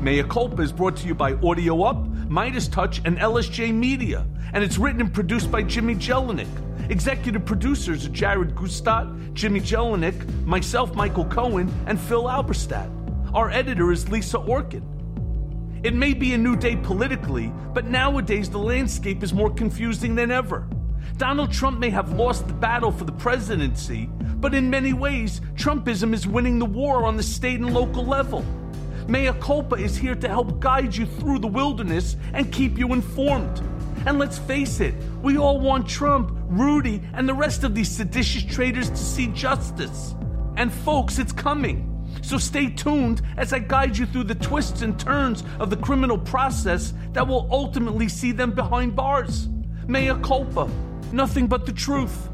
Mea Culpa is brought to you by Audio Up, Midas Touch, and LSJ Media, and it's written and produced by Jimmy Jelinek. Executive producers are Jared Gutstadt, Jimmy Jelinek, myself, Michael Cohen, and Phil Alberstadt. Our editor is Lisa Orkin. It may be a new day politically, but nowadays the landscape is more confusing than ever. Donald Trump may have lost the battle for the presidency, but in many ways, Trumpism is winning the war on the state and local level. Mea Culpa is here to help guide you through the wilderness and keep you informed. And let's face it, we all want Trump, Rudy, and the rest of these seditious traitors to see justice. And folks, it's coming. So stay tuned as I guide you through the twists and turns of the criminal process that will ultimately see them behind bars. Mea culpa. Nothing but the truth.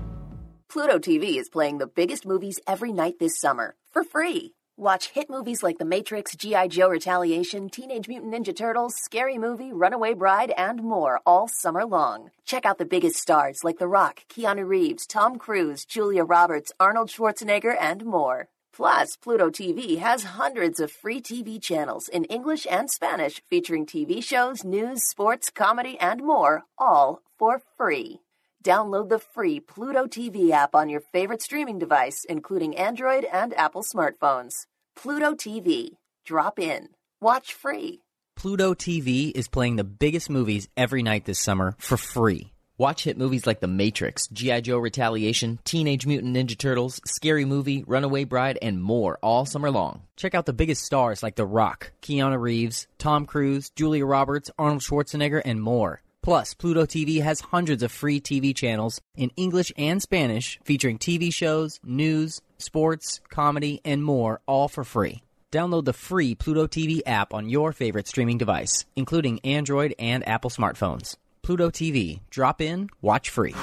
Pluto TV is playing the biggest movies every night this summer for free. Watch hit movies like The Matrix, G.I. Joe Retaliation, Teenage Mutant Ninja Turtles, Scary Movie, Runaway Bride, and more all summer long. Check out the biggest stars like The Rock, Keanu Reeves, Tom Cruise, Julia Roberts, Arnold Schwarzenegger, and more. Plus, Pluto TV has hundreds of free TV channels in English and Spanish featuring TV shows, news, sports, comedy, and more, all for free. Download the free Pluto TV app on your favorite streaming device, including Android and Apple smartphones. Pluto TV. Drop in. Watch free. Pluto TV is playing the biggest movies every night this summer for free. Watch hit movies like The Matrix, G.I. Joe Retaliation, Teenage Mutant Ninja Turtles, Scary Movie, Runaway Bride, and more all summer long. Check out the biggest stars like The Rock, Keanu Reeves, Tom Cruise, Julia Roberts, Arnold Schwarzenegger, and more. Plus, Pluto TV has hundreds of free TV channels in English and Spanish featuring TV shows, news, sports, comedy, and more, all for free. Download the free Pluto TV app on your favorite streaming device, including Android and Apple smartphones. Pluto TV. Drop in, watch free.